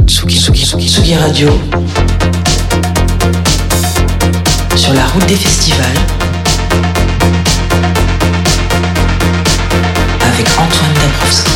Tsugi, Tsugi, Tsugi, Tsugi Radio. Sur la route des festivals. Avec Antoine Dabrowski.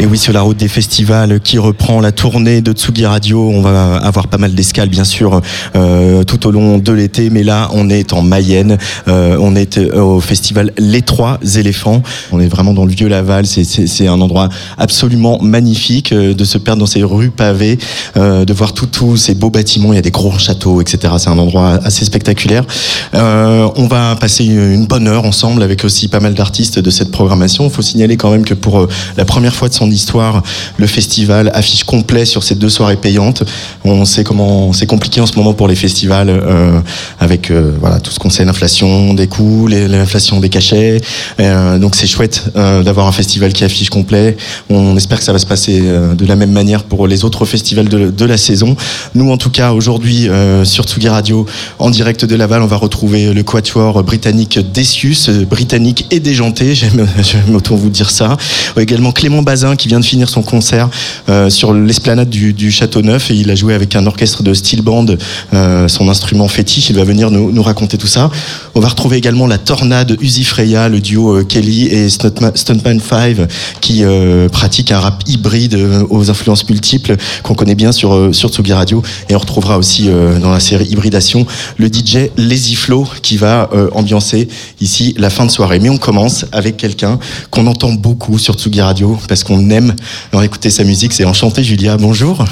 Et oui, sur la route des festivals qui reprend la tournée de Tsugi Radio, on va avoir pas mal d'escales, bien sûr, euh, tout au long de l'été. Mais là, on est en Mayenne. Euh, on est euh, au festival Les Trois Éléphants. On est vraiment dans le vieux Laval. C'est- un endroit absolument magnifique de se perdre dans ces rues pavées, de voir tout, tous ces beaux bâtiments. Il y a des gros châteaux, etc. C'est un endroit assez spectaculaire. On va passer une bonne heure ensemble avec aussi pas mal d'artistes de cette programmation. Il faut signaler quand même que pour la première fois de son histoire, le festival affiche complet sur ces deux soirées payantes. On sait comment c'est compliqué en ce moment pour les festivals euh, avec euh, voilà tout ce qu'on sait l'inflation des coûts, l'inflation des cachets. Euh, donc c'est chouette d'avoir un festival qui affiche complet. On espère que ça va se passer de la même manière pour les autres festivals de, la saison. Nous en tout cas aujourd'hui sur Tsugi Radio en direct de Laval, on va retrouver le quatuor britannique Decius, britannique et déjanté, j'aime autant vous dire ça. Également Clément Bazin qui vient de finir son concert euh, sur l'esplanade du, du Château Neuf et il a joué avec un orchestre de steel band, euh, son instrument fétiche. Il va venir nous, nous raconter tout ça. On va retrouver également la Tornade Uzi Freya, le duo euh, Kelly et Stuntman, Stuntman 5 qui euh, pratique un rap hybride euh, aux influences multiples qu'on connaît bien sur, sur Tsugi Radio. Et on retrouvera aussi dans la série Hybridation le DJ Lazy Flow qui va ambiancer ici la fin de soirée. Mais on commence avec quelqu'un qu'on entend beaucoup sur Tsugi Radio parce qu'on aime écouter sa musique. C'est Enchanté Julia, bonjour.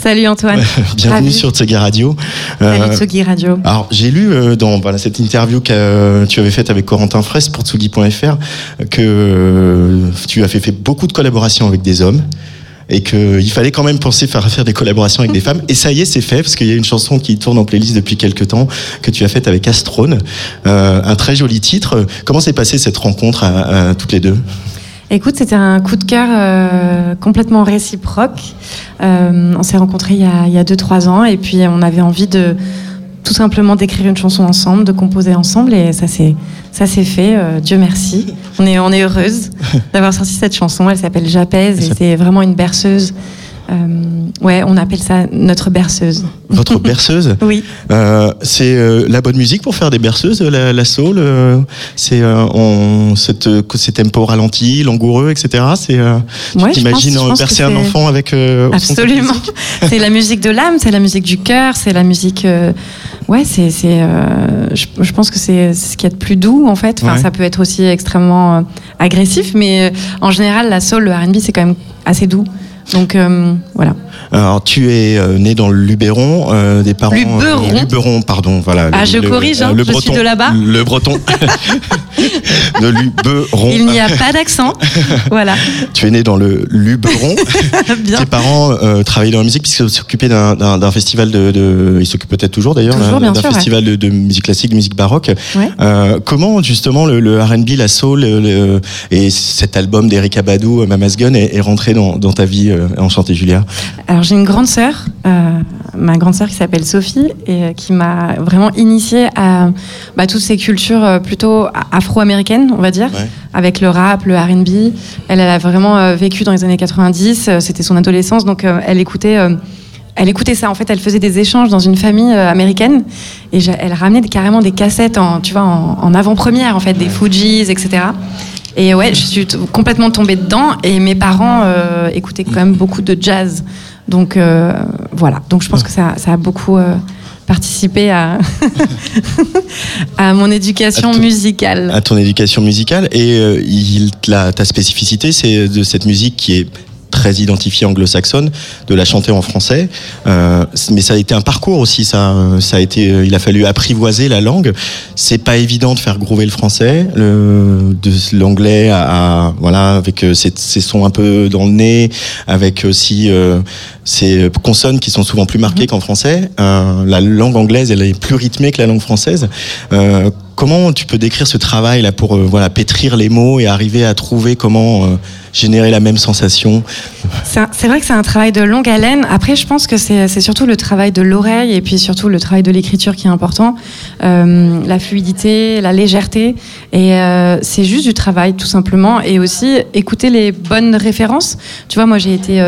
Salut Antoine. Bienvenue Ravi. sur Tsugi Radio. Salut Euh, Tsugi Radio. alors, j'ai lu euh, dans voilà, cette interview que euh, tu avais faite avec Corentin Fraisse pour Tsugi.fr que tu as fait, beaucoup de collaborations avec des hommes et qu'il fallait quand même penser faire, faire des collaborations avec des femmes. Et ça y est, c'est fait, parce qu'il y a une chanson qui tourne en playlist depuis quelques temps que tu as faite avec Astrone. Euh, un très joli titre. Comment s'est passée cette rencontre à, à toutes les deux? Écoute, c'était un coup de cœur euh, complètement réciproque. Euh, on s'est rencontrés il y a- il y a 2-3 ans et puis on avait envie de tout simplement d'écrire une chanson ensemble, de composer ensemble et ça s'est ça s'est fait. euh, Dieu merci. On est on est heureuse d'avoir sorti cette chanson. Elle s'appelle J'apaise et c'est vraiment une berceuse. Euh, ouais, on appelle ça notre berceuse. Votre berceuse? Oui. Euh, c'est euh, la bonne musique pour faire des berceuses, la, la soul. c'est ces tempos ralentis, langoureux, etc. C'est tu Ouais, t'imagines bercer un enfant avec Absolument. c'est la musique de l'âme, c'est la musique du cœur, c'est la musique. ouais, c'est. c'est, euh, je, je pense que c'est c'est ce qu'il y a de plus doux, en fait. Enfin, Ouais. Ça peut être aussi extrêmement euh, agressif, mais euh, en général, la soul, le RB, c'est quand même assez doux. Donc, euh, voilà. Alors tu es euh, né dans le Luberon, euh, des parents. Luberon. euh, Luberon, pardon, voilà. Ah, le- je le- corrige, hein, le je suis breton, de là-bas. Le breton. de Luberon. Il n'y a pas d'accent. voilà. Tu es né dans le Luberon. Bien. Tes parents euh, travaillaient dans la musique puisqu'ils s'occupaient d'un- festival de, de- ils s'occupent peut-être toujours d'ailleurs d'un ouais. festival de, de musique classique, de musique baroque. Ouais. Euh, comment justement le, le R&B, la soul le- et cet album d'Eric Abadou, euh, Mama's Gun, est, est rentré dans, dans ta vie euh, enchantée Julia? Alors j'ai une grande sœur, euh, ma grande sœur qui s'appelle Sophie et euh, qui m'a vraiment initiée à bah, toutes ces cultures euh, plutôt afro-américaines, on va dire, Ouais. avec le rap, le R&B. Elle, elle a vraiment vécu dans les années 90, euh, c'était son adolescence, donc elle écoutait. elle écoutait ça, en fait, elle faisait des échanges dans une famille américaine et elle ramenait carrément des cassettes en, tu vois, en, en avant-première, en fait, des Fujis, etc. Et ouais, je suis complètement tombée dedans et mes parents euh, écoutaient quand même beaucoup de jazz. Donc euh, voilà, donc je pense que ça, ça a beaucoup euh, participé à, à mon éducation À ton- musicale. à ton éducation musicale et euh, il, la, ta spécificité c'est de cette musique qui est très identifiée anglo-saxonne, de la chanter en français. Euh, mais ça a été un parcours aussi. Ça, ça a été, il a fallu apprivoiser la langue. C'est pas évident de faire groover le français, le, de l'anglais à, à- voilà avec euh, ces, ces sons un peu dans le nez, avec aussi euh, ces consonnes qui sont souvent plus marquées qu'en français. Euh, la langue anglaise, elle est plus rythmée que la langue française. Euh, comment tu peux décrire ce travail là pour euh, voilà pétrir les mots et arriver à trouver comment euh, générer la même sensation? C'est vrai que c'est un travail de longue haleine. Après, je pense que c'est surtout le travail de l'oreille et puis surtout le travail de l'écriture qui est important. Euh, la fluidité, la légèreté. Et c'est juste du travail, tout simplement. Et aussi écouter les bonnes références. Tu vois, moi, j'ai été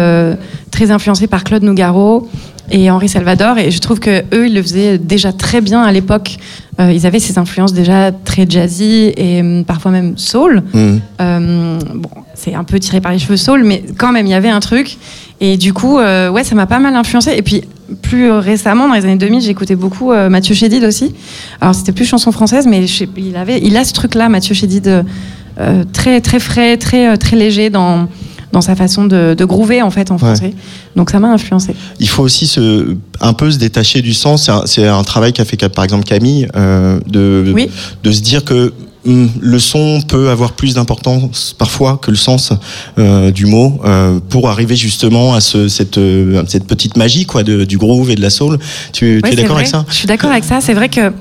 très influencée par Claude Nougaro et Henri Salvador. Et je trouve que eux, ils le faisaient déjà très bien à l'époque. Euh, ils avaient ces influences déjà très jazzy et hum, parfois même soul. Mhm. Euh, bon, c'est un peu tiré par les cheveux soul, mais quand même, il y avait un truc. Et du coup, euh, ouais, ça m'a pas mal influencé. Et puis, plus récemment, dans les années 2000, j'écoutais beaucoup Mathieu Chédid aussi. Alors, c'était plus chanson française, mais sais- il, avait, il a ce truc-là, Mathieu Chédid, très, très frais, très, très léger dans, dans sa façon de, de groover, en fait, en français. Donc, ça m'a influencé. Il faut aussi se, un peu se détacher du sens. C'est un, travail qu'a fait par exemple Camille, euh, de, Oui. de se dire que hum, le son peut avoir plus d'importance parfois que le sens euh, du mot euh, pour arriver justement à ce, cette, euh, cette petite magie quoi de, du groove et de la soul. Tu, es d'accord avec ça? Je suis d'accord avec ça. C'est vrai que,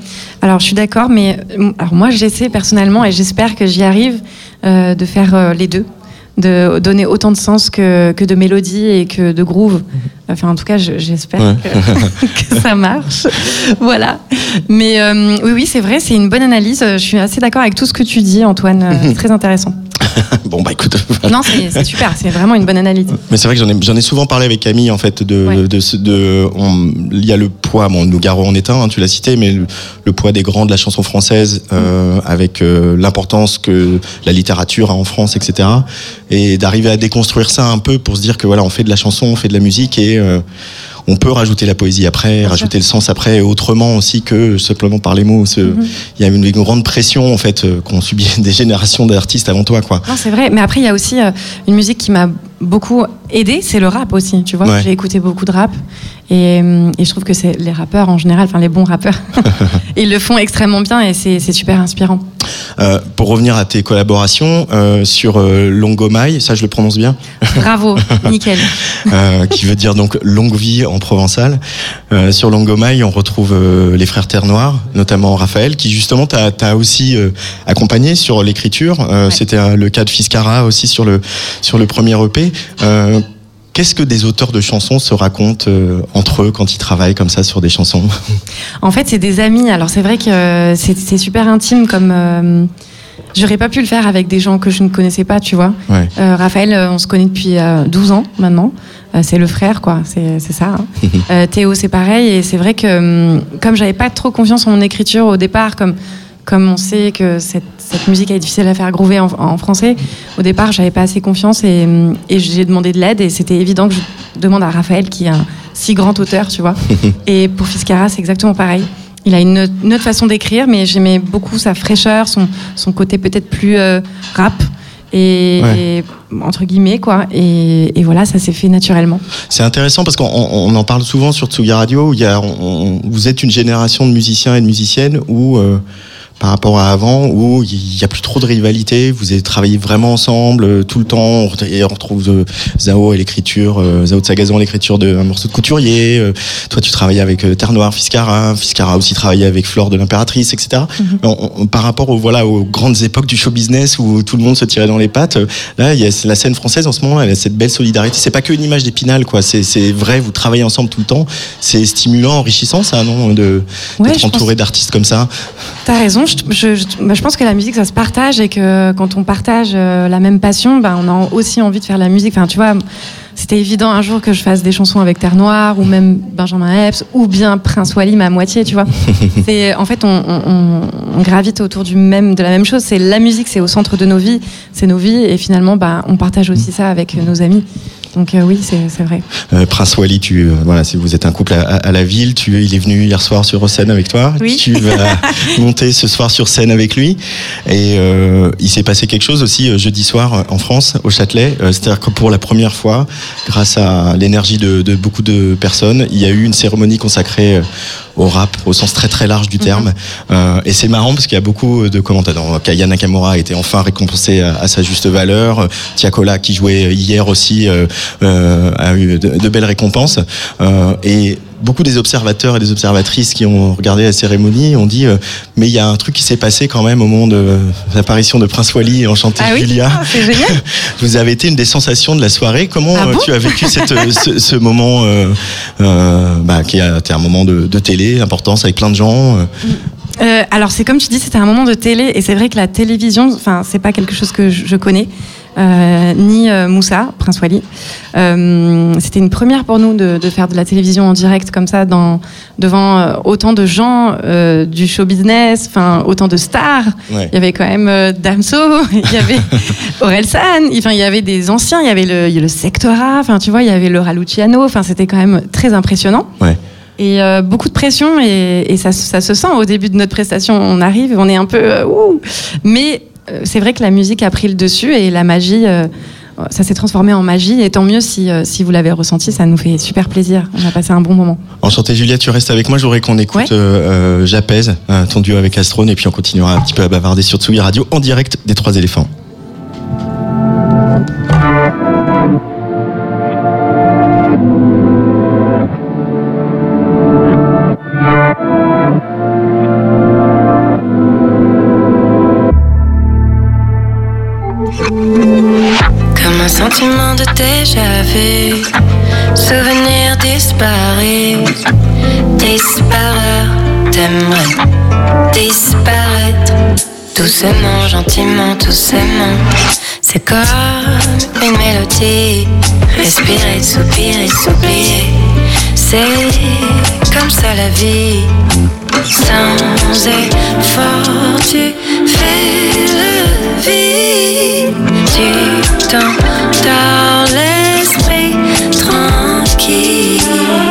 alors, je suis d'accord, mais alors moi, j'essaie personnellement et j'espère que j'y arrive de faire les deux, de donner autant de sens que, que de mélodie et que de groove. Enfin, en tout cas, je- j'espère Ouais. que, que ça marche. voilà. Mais euh, oui, oui, c'est vrai. C'est une bonne analyse. Je suis assez d'accord avec tout ce que tu dis, Antoine. Euh, C'est très intéressant. Bon bah écoute. Non, c'est super. C'est vraiment une bonne analyse. Mais c'est vrai que j'en ai, j'en ai souvent parlé avec Camille en fait de, Ouais. de, de on- il y a le poids bon Nougaro en est un hein, tu l'as cité mais le, le poids des grands de la chanson française euh, avec euh, l'importance que la littérature a en France etc et d'arriver à déconstruire ça un peu pour se dire que voilà on fait de la chanson on fait de la musique et euh, on peut rajouter la poésie après, Bien rajouter le sens après, autrement aussi que simplement par les mots. Mhm. Il y a une, une grande pression en fait euh, qu'ont subi des générations d'artistes avant toi, quoi. Non, c'est vrai. Mais après, il y a aussi euh, une musique qui m'a beaucoup aidé, c'est le rap aussi. Tu vois, Ouais. j'ai écouté beaucoup de rap et, euh, et je trouve que c'est les rappeurs en général, enfin les bons rappeurs, ils le font extrêmement bien et c'est super inspirant. Euh, pour revenir à tes collaborations euh, sur euh, Longomai, ça je le prononce bien, Bravo, nickel. qui veut dire donc longue vie en provençal. Sur Longomai, on retrouve les frères Terre Noire, notamment Raphaël, qui justement t'a aussi accompagné sur l'écriture. Ouais. C'était le cas de Fiscara aussi sur le sur le premier EP. Euh, Qu'est-ce que des auteurs de chansons se racontent euh, entre eux quand ils travaillent comme ça sur des chansons? En fait, c'est des amis. Alors c'est vrai que euh, c'est super intime comme. J'aurais pas pu le faire avec des gens que je ne connaissais pas, tu vois. Ouais. Euh, Raphaël, on se connaît depuis euh, 12 ans maintenant. Euh, c'est le frère, quoi. C'est ça. hein. Théo, c'est pareil. Et c'est vrai que hum, comme j'avais pas trop confiance en mon écriture au départ, comme comme on sait que cette, cette musique est difficile à faire groover en, en français, au départ, j'avais pas assez confiance et, et j'ai demandé de l'aide. Et c'était évident que je demande à Raphaël, qui est un si grand auteur, tu vois. et pour Fiscara, c'est exactement pareil. Il a une, une autre façon d'écrire, mais j'aimais beaucoup sa fraîcheur, son, son côté peut-être plus euh, rap. Et, Ouais. et, entre guillemets quoi et, et voilà ça s'est fait naturellement C'est intéressant parce qu'on on en parle souvent sur Tsugi Radio. où Il y a, on- on- vous êtes une génération de musiciens et de musiciennes où, euh, par rapport à avant, où il n'y a plus trop de rivalité. Vous avez travaillé vraiment ensemble euh, tout le temps. On ret- Et on retrouve euh, Zao et l'écriture, euh, Zao de Sagazan, l'écriture d'un morceau de couturier. Euh, toi, tu travaillais avec Terre Noire, Fiscara. Fiscara aussi travaillé avec Flore de l'Impératrice, etc. On- on- par rapport au, voilà, aux grandes époques du show business où tout le monde se tirait dans les pattes, là, il y a la scène française en ce moment, elle a cette belle solidarité. C'est pas que une image d'épinal, quoi. C'est vrai, vous travaillez ensemble tout le temps. C'est stimulant, enrichissant, ça, non Ouais, d'être pense- entouré d'artistes comme ça? T'as raison, je, je, je- bah, je pense que la musique ça se partage et que quand on partage euh, la même passion, bah, on a aussi envie de faire de la musique. Enfin, tu vois, c'était évident un jour que je fasse des chansons avec Terre Noire ou même Benjamin Epps ou bien Prince Wally, ma moitié, tu vois. c'est, en fait, on, on- gravite autour du même, de la même chose. C'est la musique, c'est au centre de nos vies, c'est nos vies et finalement, bah, on partage aussi ça avec nos amis. Donc euh, oui, c'est vrai. Euh, Prince Wally, tu, euh, voilà, si vous êtes un couple à, à- la ville, tu, il est venu hier soir sur scène avec toi. Oui. Tu vas monter ce soir sur scène avec lui. Et euh, il s'est passé quelque chose aussi euh, jeudi soir en France, au Châtelet. Euh, C'est-à-dire que pour la première fois, grâce à l'énergie de, de beaucoup de personnes, il y a eu une cérémonie consacrée au rap, au sens très très large du terme. Euh, et c'est marrant parce qu'il y a beaucoup de commentateurs. Kaya Nakamura a été enfin récompensé à, à sa juste valeur. Tiakola, qui jouait hier aussi, euh, a eu de, de belles récompenses. Euh, et beaucoup des observateurs et des observatrices qui ont regardé la cérémonie ont dit euh, mais il y a un truc qui s'est passé quand même au moment de l'apparition de Prince Wally et Enchanté Ah oui Julia. Ah, c'est génial. Vous avez été une des sensations de la soirée. Comment Ah euh, bon tu as vécu cette, euh, ce, ce moment euh, euh, bah, qui a été un moment de, de télé, importance avec plein de gens euh. Euh, alors c'est comme tu dis, c'était un moment de télé et c'est vrai que la télévision, enfin c'est pas quelque chose que je, connais, euh, ni euh, Moussa, Prince Wally. Euh, c'était une première pour nous de, de faire de la télévision en direct comme ça, dans, devant euh, autant de gens euh, du show business, enfin autant de stars. Ouais. Il y avait quand même euh, Damso, il y avait Orelsan, enfin il y avait des anciens, il y avait le, il y a le Sectora, enfin tu vois, il y avait Laura Luciano, enfin c'était quand même très impressionnant. Ouais. Et euh, beaucoup de pression et, et ça, ça se sent au début de notre prestation. On arrive, on est un peu euh, ouh. mais euh, c'est vrai que la musique a pris le dessus et la magie, euh, ça s'est transformé en magie. Et tant mieux si, euh, si vous l'avez ressenti, ça nous fait super plaisir. On a passé un bon moment. Enchanté Julia, tu restes avec moi. J'aurais qu'on écoute Ouais. euh, euh, J'apaise, euh, ton duo avec Astrone, et puis on continuera un petit peu à bavarder sur Tsugi Radio en direct des Trois éléphants. De déjà vu, souvenir disparu, disparaître, t'aimerais disparaître, doucement, gentiment, doucement. C'est comme une mélodie, respirer, soupirer, s'oublier. C'est comme ça la vie, sans effort, tu fais le vide. Tu t'endors l'esprit tranquille.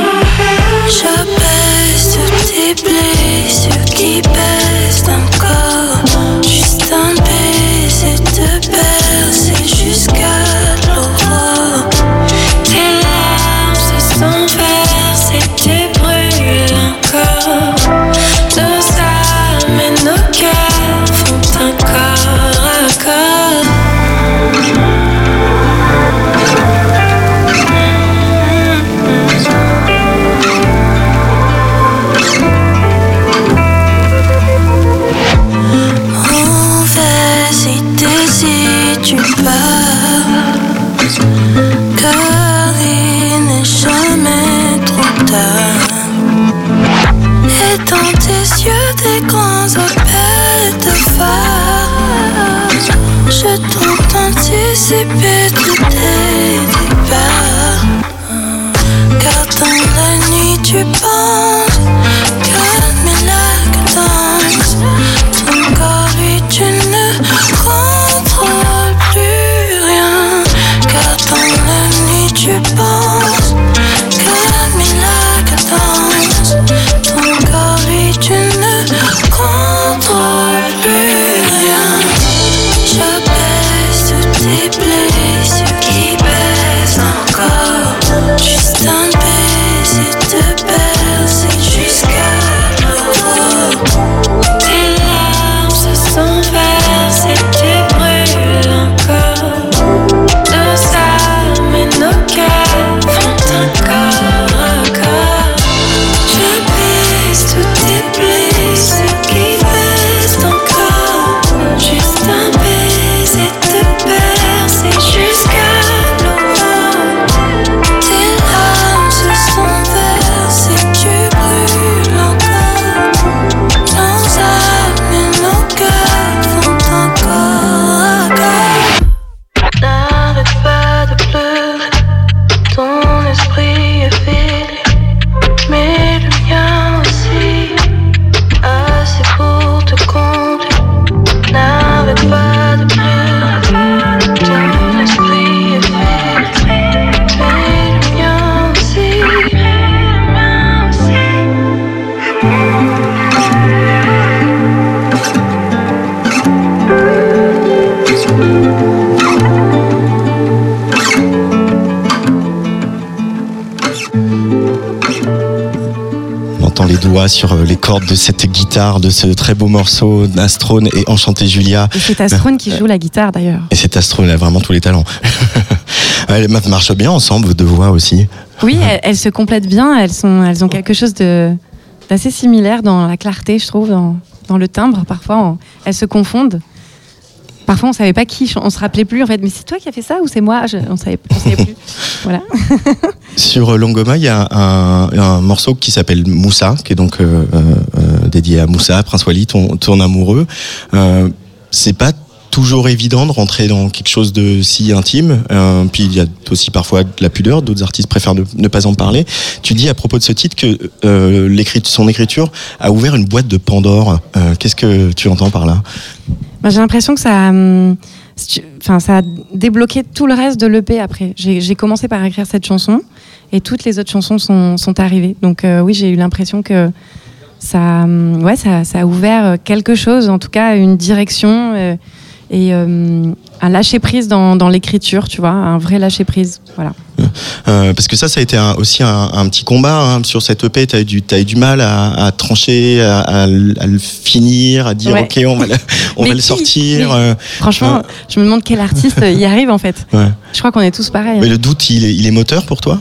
Anticiper tous tes départs Car dans la nuit tu penses sur euh, les cordes de cette guitare, de ce très beau morceau d'Astrone et Enchanté Julia. Et c'est Astrone qui joue la guitare d'ailleurs. Et cet Astrone a vraiment tous les talents. Elles marchent bien ensemble, vos deux voix aussi. Oui, elles, elles se complètent bien. Elles, sont, elles ont quelque chose de- d'assez similaire dans la clarté, je trouve, dans, dans le timbre. Parfois, on- elles se confondent. Parfois, on savait pas qui, on se rappelait plus en fait. Mais c'est toi qui as fait ça ou c'est moi? Je- On savait, on savait plus. Voilà. Sur euh, Longoma, il y a un, morceau qui s'appelle Moussa, qui est donc euh, euh, dédié à Moussa, Prince Wally, ton, ton amoureux. Euh, c'est pas toujours évident de rentrer dans quelque chose de si intime. Euh, puis il y a aussi parfois de la pudeur. D'autres artistes préfèrent ne, ne pas en parler. Tu dis à propos de ce titre que euh, son écriture a ouvert une boîte de Pandore. Euh, Qu'est-ce que tu entends par là? Bah, J'ai l'impression que ça, hum, enfin, ça a débloqué tout le reste de l'EP après. J'ai commencé par écrire cette chanson et toutes les autres chansons sont, sont arrivées. Donc euh, oui, j'ai eu l'impression que ça, hum, ouais, ça a ouvert euh, quelque chose, en tout cas une direction euh, et hum, un lâcher prise dans, dans l'écriture, tu vois, un vrai lâcher prise. Voilà. Euh, parce que ça, ça a été un- aussi un, un petit combat hein, sur cette EP. T'as eu du, t'as eu du mal à, à trancher, à, à le à le finir, à dire Ouais. ok, on va le, on va le sortir. Euh, Franchement, je me demande quel artiste y arrive en fait. ouais. Je crois qu'on est tous pareils. Mais le doute, il est, il est moteur pour toi?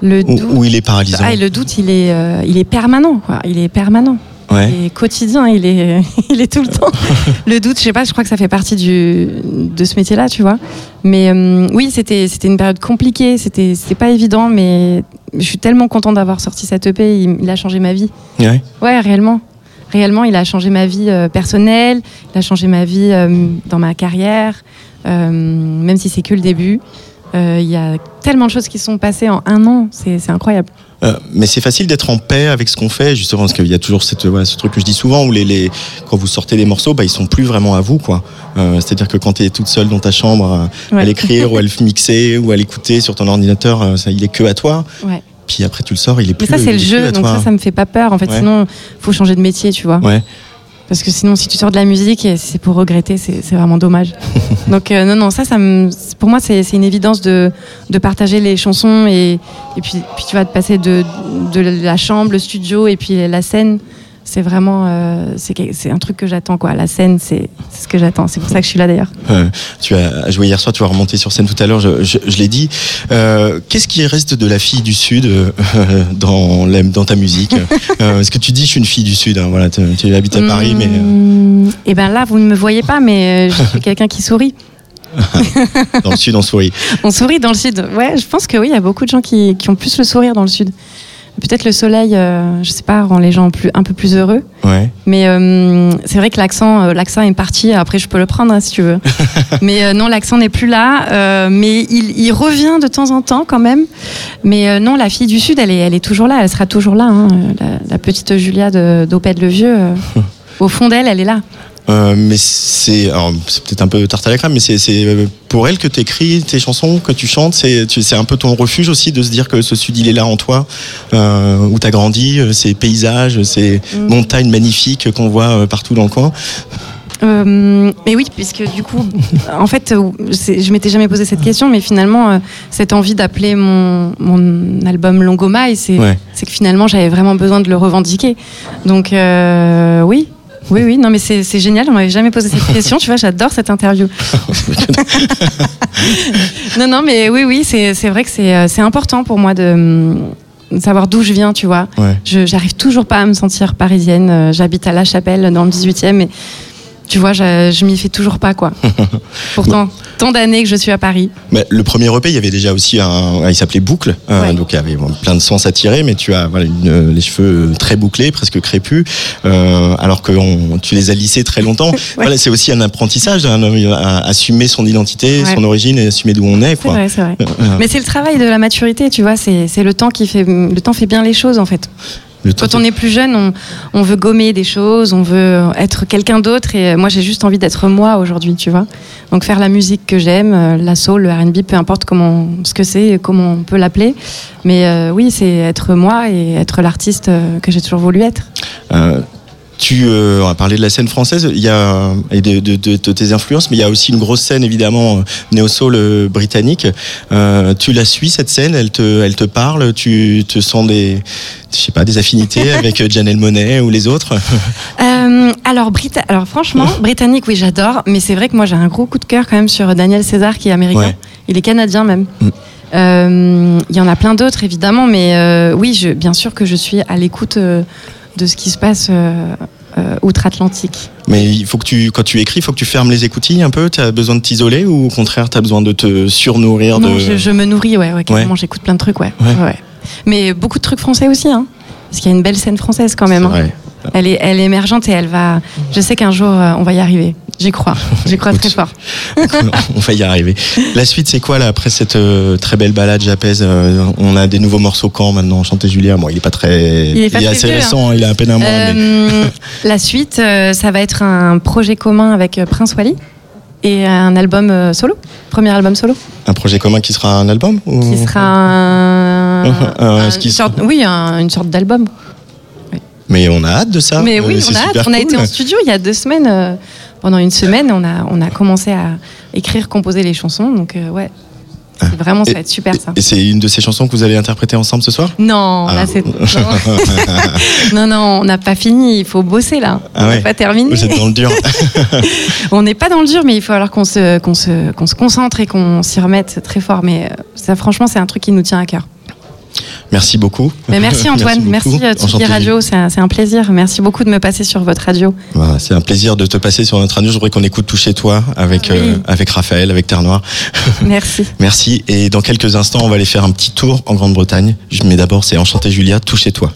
Le ou, doute, ou il est paralysant? Ah, et le doute, il est, euh, il est permanent, quoi. Il est permanent. Ouais. Il est quotidien, il est, il est tout le temps. Le doute, je sais pas, je crois que ça fait partie du, de ce métier-là, tu vois. Mais euh, oui, c'était, c'était une période compliquée, c'était, pas évident, mais je suis tellement contente d'avoir sorti cette EP, il, il a changé ma vie. Ouais. Ouais, réellement. Réellement, il a changé ma vie euh, personnelle, il a changé ma vie euh, dans ma carrière, même si c'est que le début. Euh, Il y a tellement de choses qui sont passées en un an, c'est, c'est incroyable. Euh, mais c'est facile d'être en paix avec ce qu'on fait, justement, parce qu'il y a toujours cette, voilà, ce truc que je dis souvent, où les, les, quand vous sortez des morceaux, bah, ils sont plus vraiment à vous, quoi. Euh, C'est-à-dire que quand tu es toute seule dans ta chambre à, à l'écrire, ou à le mixer, ou à l'écouter sur ton ordinateur, ça, il est que à toi. Ouais. Puis après, tu le sors, il est Mais plus ça, c'est le il est plus jeu, à donc toi. ça, ça me fait pas peur. En fait, Ouais. sinon, faut changer de métier, tu vois. Ouais. Parce que sinon, si tu sors de la musique et c'est pour regretter, c'est vraiment dommage. donc, euh, non, non, ça, ça me, pour moi, c'est c'est une évidence de, de partager les chansons et, et puis, puis tu vas te passer de, de la chambre, le studio et puis la scène. C'est vraiment, euh, c'est un truc que j'attends, quoi. La scène, c'est ce que j'attends. C'est pour ça que je suis là d'ailleurs. Euh, tu as joué hier soir, tu vas remonter sur scène tout à l'heure, je, je- je l'ai dit. Euh, Qu'est-ce qui reste de la fille du Sud euh, dans, la- dans ta musique? Parce que tu dis, je suis une fille du Sud, hein, voilà, tu, tu habites à Paris, mais Et ben là, vous ne me voyez pas, mais je suis quelqu'un qui sourit. dans le Sud, on sourit. On sourit dans le sud. Ouais, je pense que oui, il y a beaucoup de gens qui, qui ont plus le sourire dans le sud. Peut-être le soleil, euh, je sais pas, rend les gens plus, un peu plus heureux. Ouais. Mais euh, c'est vrai que l'accent, euh, l'accent est parti. Après, je peux le prendre hein, si tu veux. mais euh, non, l'accent n'est plus là. mais il, il revient de temps en temps quand même. Mais non, la fille du sud, elle est, elle est toujours là. Elle sera toujours là. hein. La, la petite Julia d'Opède le Vieux. au fond d'elle, elle est là. Euh, mais c'est peut-être un peu tarte à la crème, mais c'est pour elle que tu écris tes chansons, que tu chantes. C'est un peu ton refuge aussi de se dire que ce Sud, il est là en toi, euh, où tu as grandi, ces paysages, ces Mm. montagnes magnifiques qu'on voit euh, partout dans le coin. Euh, mais oui, puisque du coup, en fait, je m'étais jamais posé cette question, mais finalement, euh, cette envie d'appeler mon, mon album Longomaille, c'est Ouais. que finalement, j'avais vraiment besoin de le revendiquer. Donc, euh, oui. Oui, oui, non, mais c'est c'est génial, on m'avait jamais posé cette question, tu vois, j'adore cette interview. non, non, mais oui, oui, c'est vrai que c'est euh, c'est important pour moi de, de savoir d'où je viens, tu vois. Ouais. Je j'arrive toujours pas à me sentir parisienne. Euh, J'habite à La Chapelle dans le 18e et tu vois, je, je m'y fais toujours pas quoi. Pourtant, tant d'années que je suis à Paris. Mais le premier EP, il y avait déjà aussi un, il s'appelait Boucle, euh, donc il y avait bon, plein de sens à tirer, mais tu as voilà, une- les cheveux très bouclés, presque crépus, euh, alors que on- tu les as lissés très longtemps. Voilà, c'est aussi un apprentissage, un- à assumer son identité, son origine et assumer d'où on est. Quoi. vrai, c'est vrai. Euh, Mais c'est le travail de la maturité, tu vois. C'est c'est le temps qui fait le temps fait bien les choses en fait. Quand on est plus jeune, on, on veut gommer des choses, on veut être quelqu'un d'autre. Et moi, j'ai juste envie d'être moi aujourd'hui, tu vois. Donc faire la musique que j'aime, euh, la soul, le R&B, peu importe comment, ce que c'est, comment on peut l'appeler. Mais euh, oui, c'est être moi et être l'artiste euh, que j'ai toujours voulu être. Euh, Tu, euh, on a parlé de la scène française, il y a et de, de- de- de tes influences, mais il y a aussi une grosse scène évidemment néo-soul euh, britannique. Euh, tu la suis cette scène, elle te, elle te parle, tu te sens des, je sais pas, des affinités avec Janelle Monet ou les autres? Euh, alors, Brita- alors franchement, britannique, oui, j'adore, mais c'est vrai que moi j'ai un gros coup de cœur quand même sur Daniel César qui est américain. Ouais. Il est canadien même. Mm. Euh, Il y en a plein d'autres évidemment, mais euh, oui, je, bien sûr que je suis à l'écoute euh, de ce qui se passe euh, euh, outre-Atlantique. Mais il faut que tu, quand tu écris, il faut que tu fermes les écoutilles un peu? Tu as besoin de t'isoler ou au contraire, tu as besoin de te surnourrir Non, de. je, je me nourris, ouais, ouais carrément, j'écoute plein de trucs, ouais. Ouais. Mais beaucoup de trucs français aussi, hein. Parce qu'il y a une belle scène française quand même. Hein. Elle est, elle est émergente et elle va. Je sais qu'un jour euh, on va y arriver. J'y crois. J'y crois Écoute. très fort. on va y arriver. La suite, c'est quoi là après cette euh, très belle balade J'apaise euh, On a des nouveaux morceaux quand maintenant? Chanter Julien, bon, il est pas très, Il est pas assez vieux, récent, hein, il a à peine un mois. mais- la suite, ça va être un projet commun avec Prince Wally et un album solo, premier album solo, Un projet commun qui sera un album ou... qui sera un, un- une sorte, oui, un- une sorte d'album. Mais on a hâte de ça. Mais euh, oui, on a hâte. On a cool. été en studio il y a deux semaines. euh, pendant une semaine, on a, on a commencé à écrire, composer les chansons. Donc, euh, ouais, c'est vraiment, ça va être super ça. Et c'est une de ces chansons que vous allez interpréter ensemble ce soir? Non, Ah. là c'est. Non, non, non, on n'a pas fini. Il faut bosser là. Ah on ouais. n'a pas terminé. Vous êtes dans le dur. On n'est pas dans le dur, mais il faut alors qu'on se, qu'on se, qu'on se concentre et qu'on s'y remette très fort. Mais ça, franchement, c'est un truc qui nous tient à cœur. Merci beaucoup. Mais merci Antoine, merci, beaucoup. euh, Tsugi. Radio, c'est un, plaisir. Merci beaucoup de me passer sur votre radio. Voilà, c'est un plaisir de te passer sur notre radio. Je voudrais qu'on écoute tout chez toi avec, Oui. euh, avec Raphaël, avec Terre Noire. Merci. Merci. Et dans quelques instants, on va aller faire un petit tour en Grande-Bretagne. Mais d'abord, c'est Enchanté Julia, tout chez toi.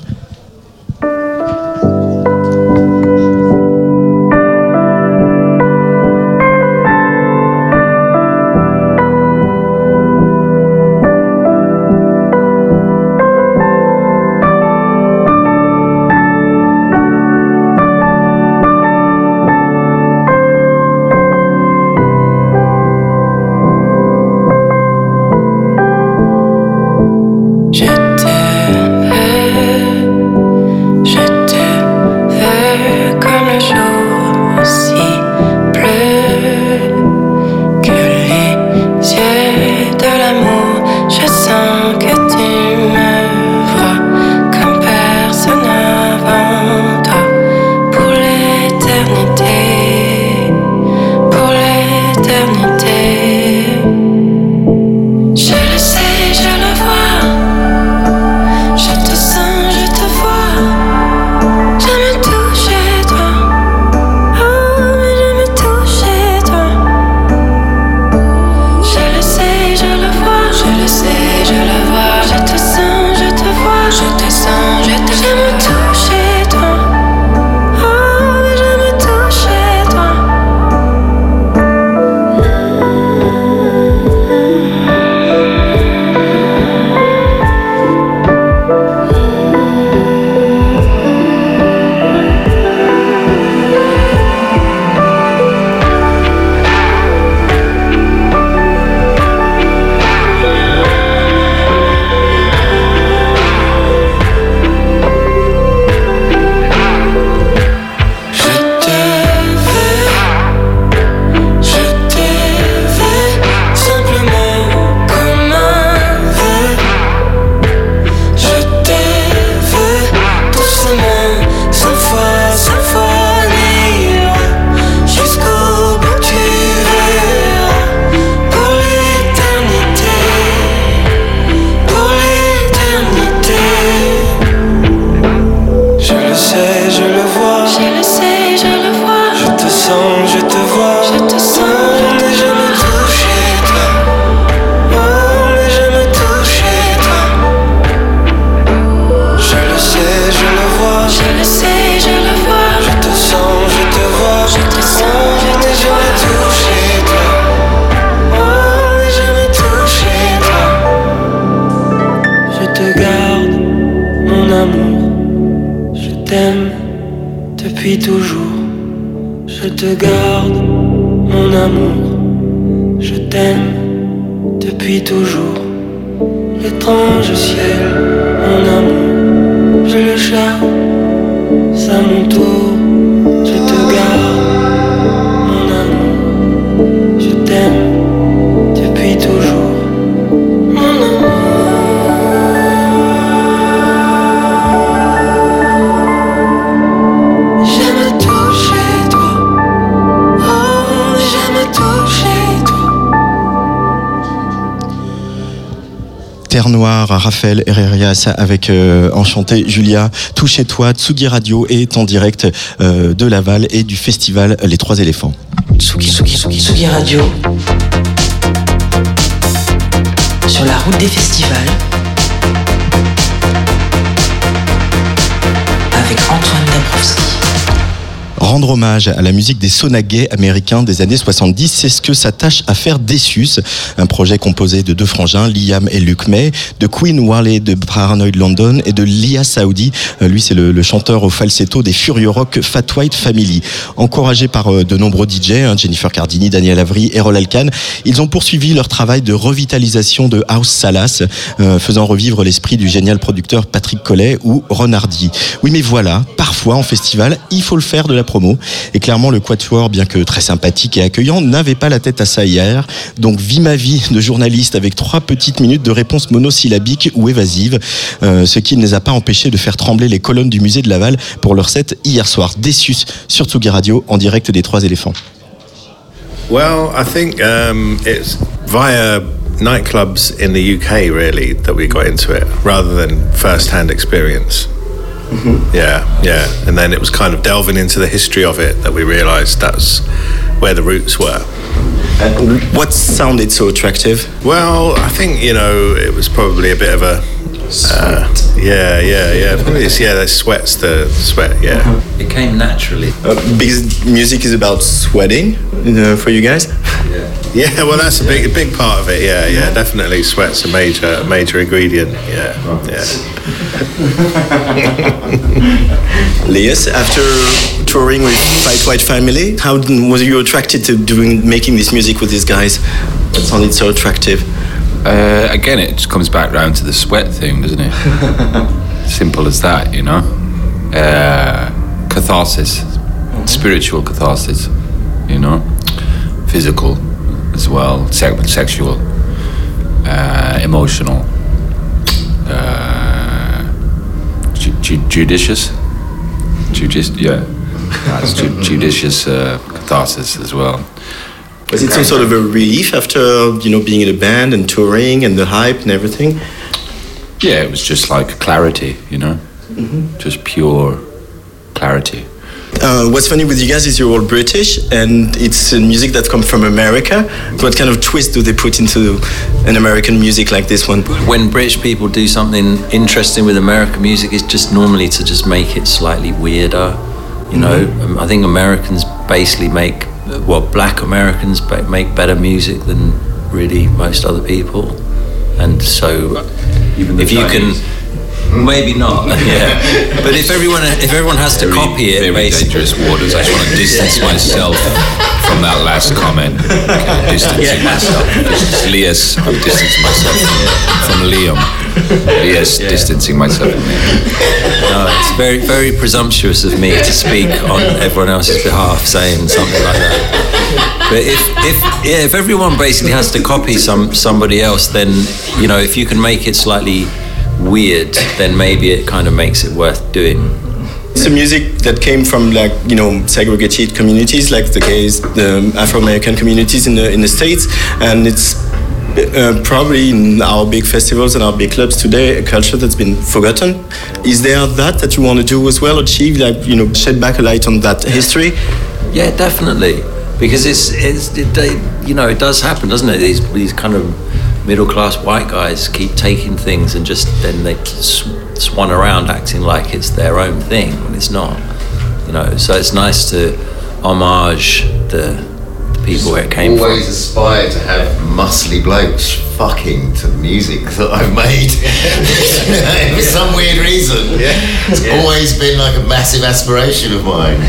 Je t'aime depuis toujours. L'étrange ciel, mon amour. Je le chasse à mon tour. Noir, Raphaël Herrerias avec euh, Enchanté Julia, Tout chez toi, Tsugi Radio est en direct euh, de Laval et du festival Les Trois Éléphants. Tsugi, Tsugi, Tsugi, Tsugi Radio. Sur la route des festivals. Avec Antoine Dabrowski. Rendre hommage à la musique des sonagais américains des années 70, c'est ce que s'attache à faire Dessus, un projet composé de deux frangins, Liam et Luke May, de Queen Warley de Paranoid London et de Lia Saudi. Euh, Lui, c'est le, chanteur au falsetto des Furious Rock Fat White Family. Encouragés par euh, de nombreux DJ, hein, Jennifer Cardini, Daniel Avery, Errol Alkan, ils ont poursuivi leur travail de revitalisation de House Salas, euh, faisant revivre l'esprit du génial producteur Patrick Collet ou Ron Hardy. Oui, mais voilà, parfois en festival, il faut le faire de la Et clairement, le Quatuor, bien que très sympathique et accueillant, n'avait pas la tête à ça hier. Donc, vis ma vie de journaliste avec trois petites minutes de réponse monosyllabique ou évasive, euh, ce qui ne les a pas empêchés de faire trembler les colonnes du musée de Laval pour leur set hier soir. Déçus sur Tsugi Radio en direct des Trois Éléphants. Well, I think um, it's via nightclubs in the UK really that we got into it, rather than first-hand experience. Mm-hmm. Yeah, yeah, and then it was kind of delving into the history of it that we realised that's where the roots were. What sounded so attractive? Well, I think you know it was probably a bit of a. Uh, yeah, yeah, yeah. Probably it's, yeah, that sweats the sweat. Yeah. It came naturally. Uh, because music is about sweating uh, for you guys. Yeah, yeah, well, that's a big, a big part of it. Yeah, yeah, definitely. Sweat's a major, major ingredient. Yeah, yeah. Lias, after touring with Fight White Family, how was you attracted to doing making this music with these guys? That sounded so attractive. Uh, again, it just comes back round to the sweat thing, doesn't it? Simple as that, you know. Uh, catharsis, spiritual catharsis, you know. Physical as well, se- sexual, uh, emotional, uh, ju- ju- judicious, judici- yeah, that's ju- judicious uh, catharsis as well. Was it some sort of a relief after you know being in a band and touring and the hype and everything? Yeah, it was just like clarity, you know, just pure clarity. Uh, what's funny with you guys is you're all British and it's uh, music that comes from America. What kind of twist do they put into an American music like this one? When British people do something interesting with American music, it's just normally to just make it slightly weirder. You know, Um, I think Americans basically make, well, black Americans make better music than really most other people. And so, if you can, maybe not, yeah. But if everyone, if everyone has to copy it, very dangerous waters. I just want to distance myself from that last comment. Okay, distancing myself. This is Lias. I'm distancing myself from Liam. Lias distancing myself from. No, it's very, very presumptuous of me to speak on everyone else's behalf, saying something like that. But if, if, yeah, if everyone basically has to copy some somebody else, then you know, if you can make it slightly weird, then maybe it kind of makes it worth doing. It's a music that came from like you know segregated communities, like the gays, the Afro-American communities in the in the states, and it's uh, probably in our big festivals and our big clubs today a culture that's been forgotten. Is there that that you want to do as well, achieve like you know shed back a light on that history? Yeah, definitely. Because it's it's it, they, you know it does happen, doesn't it? These these kind of middle class white guys keep taking things and just then they sw- swan around acting like it's their own thing when it's not. You know, so it's nice to homage the, the people where it came from. always from. aspired to have muscly blokes fucking to the music that I've made. For some weird reason. It's always been like a massive aspiration of mine.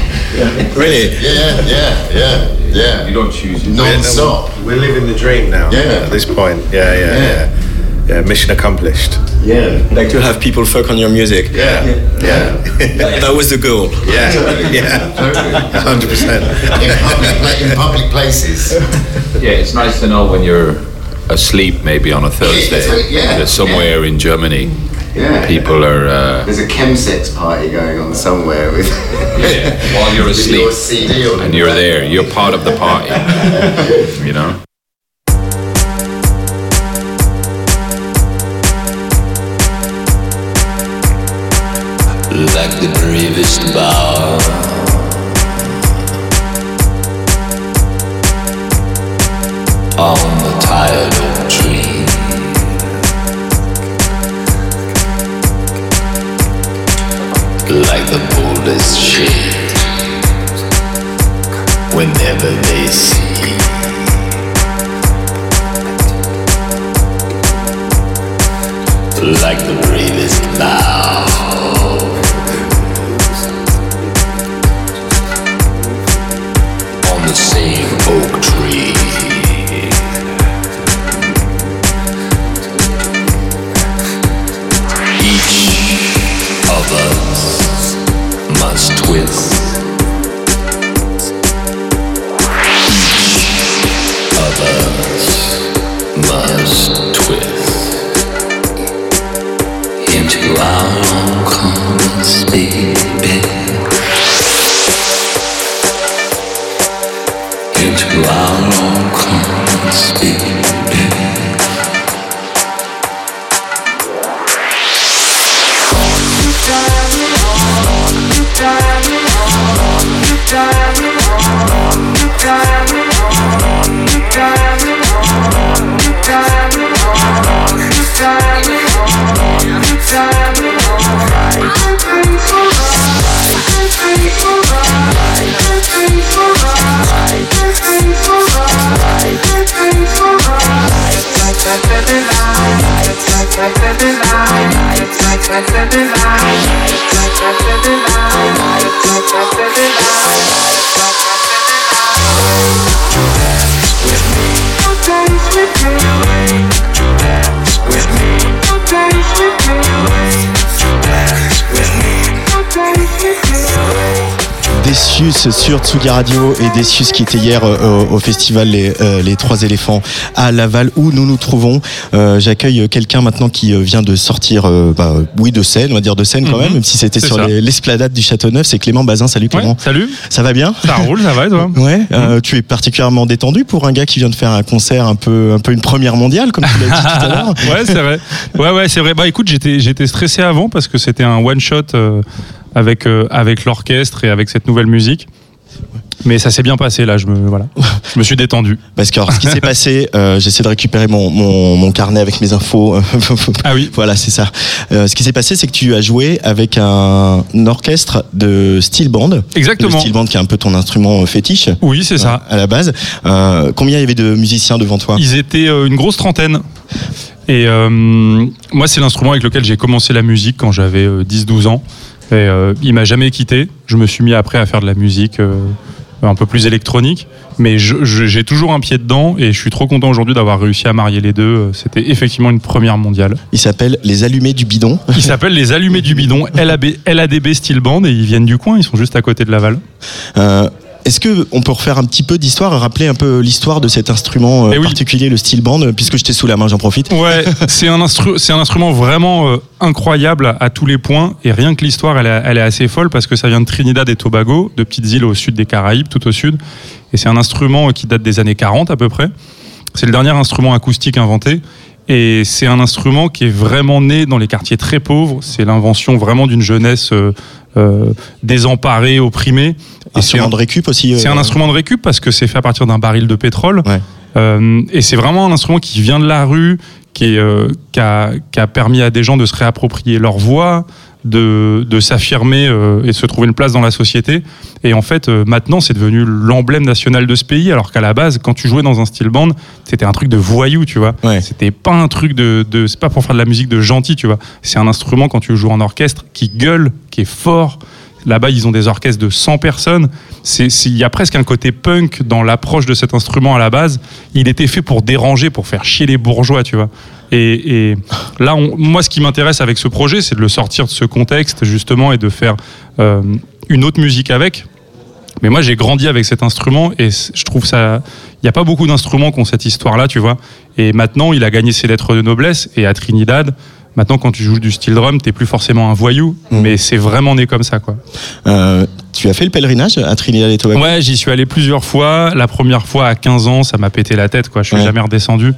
Really? Yeah, yeah, yeah, yeah. You don't choose it. Non-stop. We're living the dream now. Yeah. At this point. Yeah, yeah, Yeah. yeah. Yeah, mission accomplished. Yeah. Like to have people fuck on your music? Yeah. Yeah. That was the goal. Yeah. Yeah. Totally. Hundred percent. In public, pla- in public places. Yeah, it's nice to know when you're asleep, maybe on a Thursday, yeah, that somewhere in Germany, yeah, people yeah. are. Uh, There's a chemsex party going on somewhere with. yeah, while you're asleep. Your CD and you're there. You're part of the party. you know. Like the bravest bow. On the tired like the boldest shade, whenever they see. Like the bravest bough. Sur Tsugi Radio et Decius qui était hier euh, au, festival les, euh, les Trois éléphants à Laval où nous nous trouvons. Euh, J'accueille quelqu'un maintenant qui vient de sortir, bah, oui, de scène, on va dire de scène quand Mhm. même, même si c'était sur les- l'esplanade du Châteauneuf. C'est Clément Bazin. Salut Clément. Ouais, salut. Ça va bien? Ça roule, ça va et toi? Ouais. euh, tu es particulièrement détendu pour un gars qui vient de faire un concert un peu, un peu une première mondiale, comme tu l'as dit tout à l'heure. ouais, c'est vrai. Ouais, ouais, c'est vrai. Bah écoute, j'étais, stressé avant parce que c'était un one shot avec euh, avec l'orchestre et avec cette nouvelle musique. Mais ça s'est bien passé là. Je me voilà, je me suis détendu. Parce que alors, ce qui s'est passé, euh, j'essaie de récupérer mon, mon, mon carnet avec mes infos. ah oui. Voilà, c'est ça. Euh, ce qui s'est passé, c'est que tu as joué avec un, orchestre de steel band. Exactement. Le steel band qui est un peu ton instrument fétiche. Oui, c'est ça. À la base. Combien il y avait de musiciens devant toi? Ils étaient une grosse trentaine. Et moi, c'est l'instrument avec lequel j'ai commencé la musique quand j'avais euh, 10-12 ans. Et euh, il m'a jamais quitté. Je me suis mis après à faire de la musique euh, un peu plus électronique. Mais j'ai toujours un pied dedans et je suis trop content aujourd'hui d'avoir réussi à marier les deux. C'était effectivement une première mondiale. Il s'appelle Les Allumés du Bidon. Ils s'appellent les Allumés du Bidon, LAB, LADB Steel Band, et ils viennent du coin, ils sont juste à côté de Laval. Euh, Est-ce que on peut refaire un petit peu d'histoire, rappeler un peu l'histoire de cet instrument euh, Eh oui. particulier, le steel band, euh, puisque je t'ai sous la main, j'en profite. Ouais, c'est un, instru- un instrument vraiment euh, incroyable à, tous les points. Et rien que l'histoire, elle, est- elle est assez folle parce que ça vient de Trinidad et Tobago, de petites îles au sud des Caraïbes, tout au sud. Et c'est un instrument qui date des années 40 à peu près. C'est le dernier instrument acoustique inventé. Et c'est un instrument qui est vraiment né dans les quartiers très pauvres. C'est l'invention vraiment d'une jeunesse euh, euh, désemparée, opprimée. Et Instrument c'est un- de récup aussi. euh, c'est un instrument de récup parce que c'est fait à partir d'un baril de pétrole. Ouais. Euh, et c'est vraiment un instrument qui vient de la rue, qui, est, euh, qui, a, qui a permis à des gens de se réapproprier leur voix, de, de s'affirmer euh, et de se trouver une place dans la société. Et en fait, euh, maintenant, c'est devenu l'emblème national de ce pays, alors qu'à la base, quand tu jouais dans un style band, c'était un truc de voyou, tu vois. Ouais. C'était pas un truc de, de c'est pas pour faire de la musique de gentil, tu vois. C'est un instrument quand tu joues en orchestre qui gueule, qui est fort. Là-bas, ils ont des orchestres de 100 personnes. Il y a presque un côté punk dans l'approche de cet instrument à la base. Il était fait pour déranger, pour faire chier les bourgeois, tu vois. Et, et là, on- moi, ce qui m'intéresse avec ce projet, c'est de le sortir de ce contexte, justement, et de faire euh, une autre musique avec. Mais moi, j'ai grandi avec cet instrument et je trouve ça. Il n'y a pas beaucoup d'instruments qui ont cette histoire-là, tu vois. Et maintenant, il a gagné ses lettres de noblesse. Et à Trinidad, maintenant, quand tu joues du steel drum, t'es plus forcément un voyou, Mhm. mais c'est vraiment né comme ça, quoi. Euh, tu as fait le pèlerinage à Trinidad et Tobago? Ouais, j'y suis allé plusieurs fois. La première fois à 15 ans, ça m'a pété la tête, quoi. Je suis Ouais. jamais redescendu.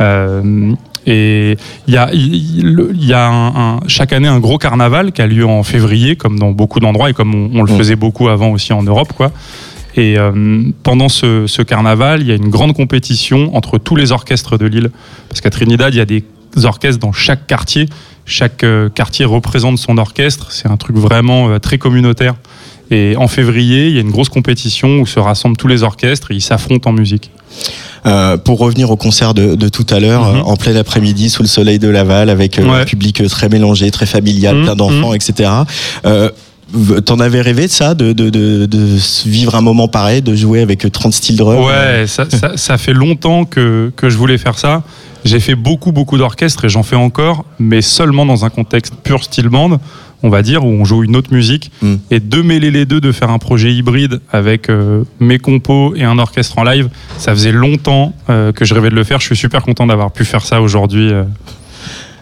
Euh, Et il y a, il il y a un- un- chaque année un gros carnaval qui a lieu en février, comme dans beaucoup d'endroits et comme on, on le Mm. faisait beaucoup avant aussi en Europe, quoi. Et euh, pendant ce, ce carnaval, il y a une grande compétition entre tous les orchestres de l'île. Parce qu'à Trinidad, il y a des orchestres dans chaque quartier. Chaque euh, quartier représente son orchestre. C'est un truc vraiment euh, très communautaire. Et en février, il y a une grosse compétition où se rassemblent tous les orchestres et ils s'affrontent en musique. Euh, pour revenir au concert de, de tout à l'heure, Mhm. euh, en plein après-midi, sous le soleil de Laval, avec euh, Ouais. un public très mélangé, très familial, Mhm, plein d'enfants, etc. Euh, v- T'en avais rêvé de ça, de, de, de, de s- vivre un moment pareil, de jouer avec euh, 30 styles drum Ouais, ça, ça, ça fait longtemps que, que je voulais faire ça. J'ai fait beaucoup, beaucoup d'orchestres et j'en fais encore, mais seulement dans un contexte pur style band, on va dire, où on joue une autre musique. Mm. Et de mêler les deux, de faire un projet hybride avec euh, mes compos et un orchestre en live, ça faisait longtemps euh, que je rêvais de le faire. Je suis super content d'avoir pu faire ça aujourd'hui. euh.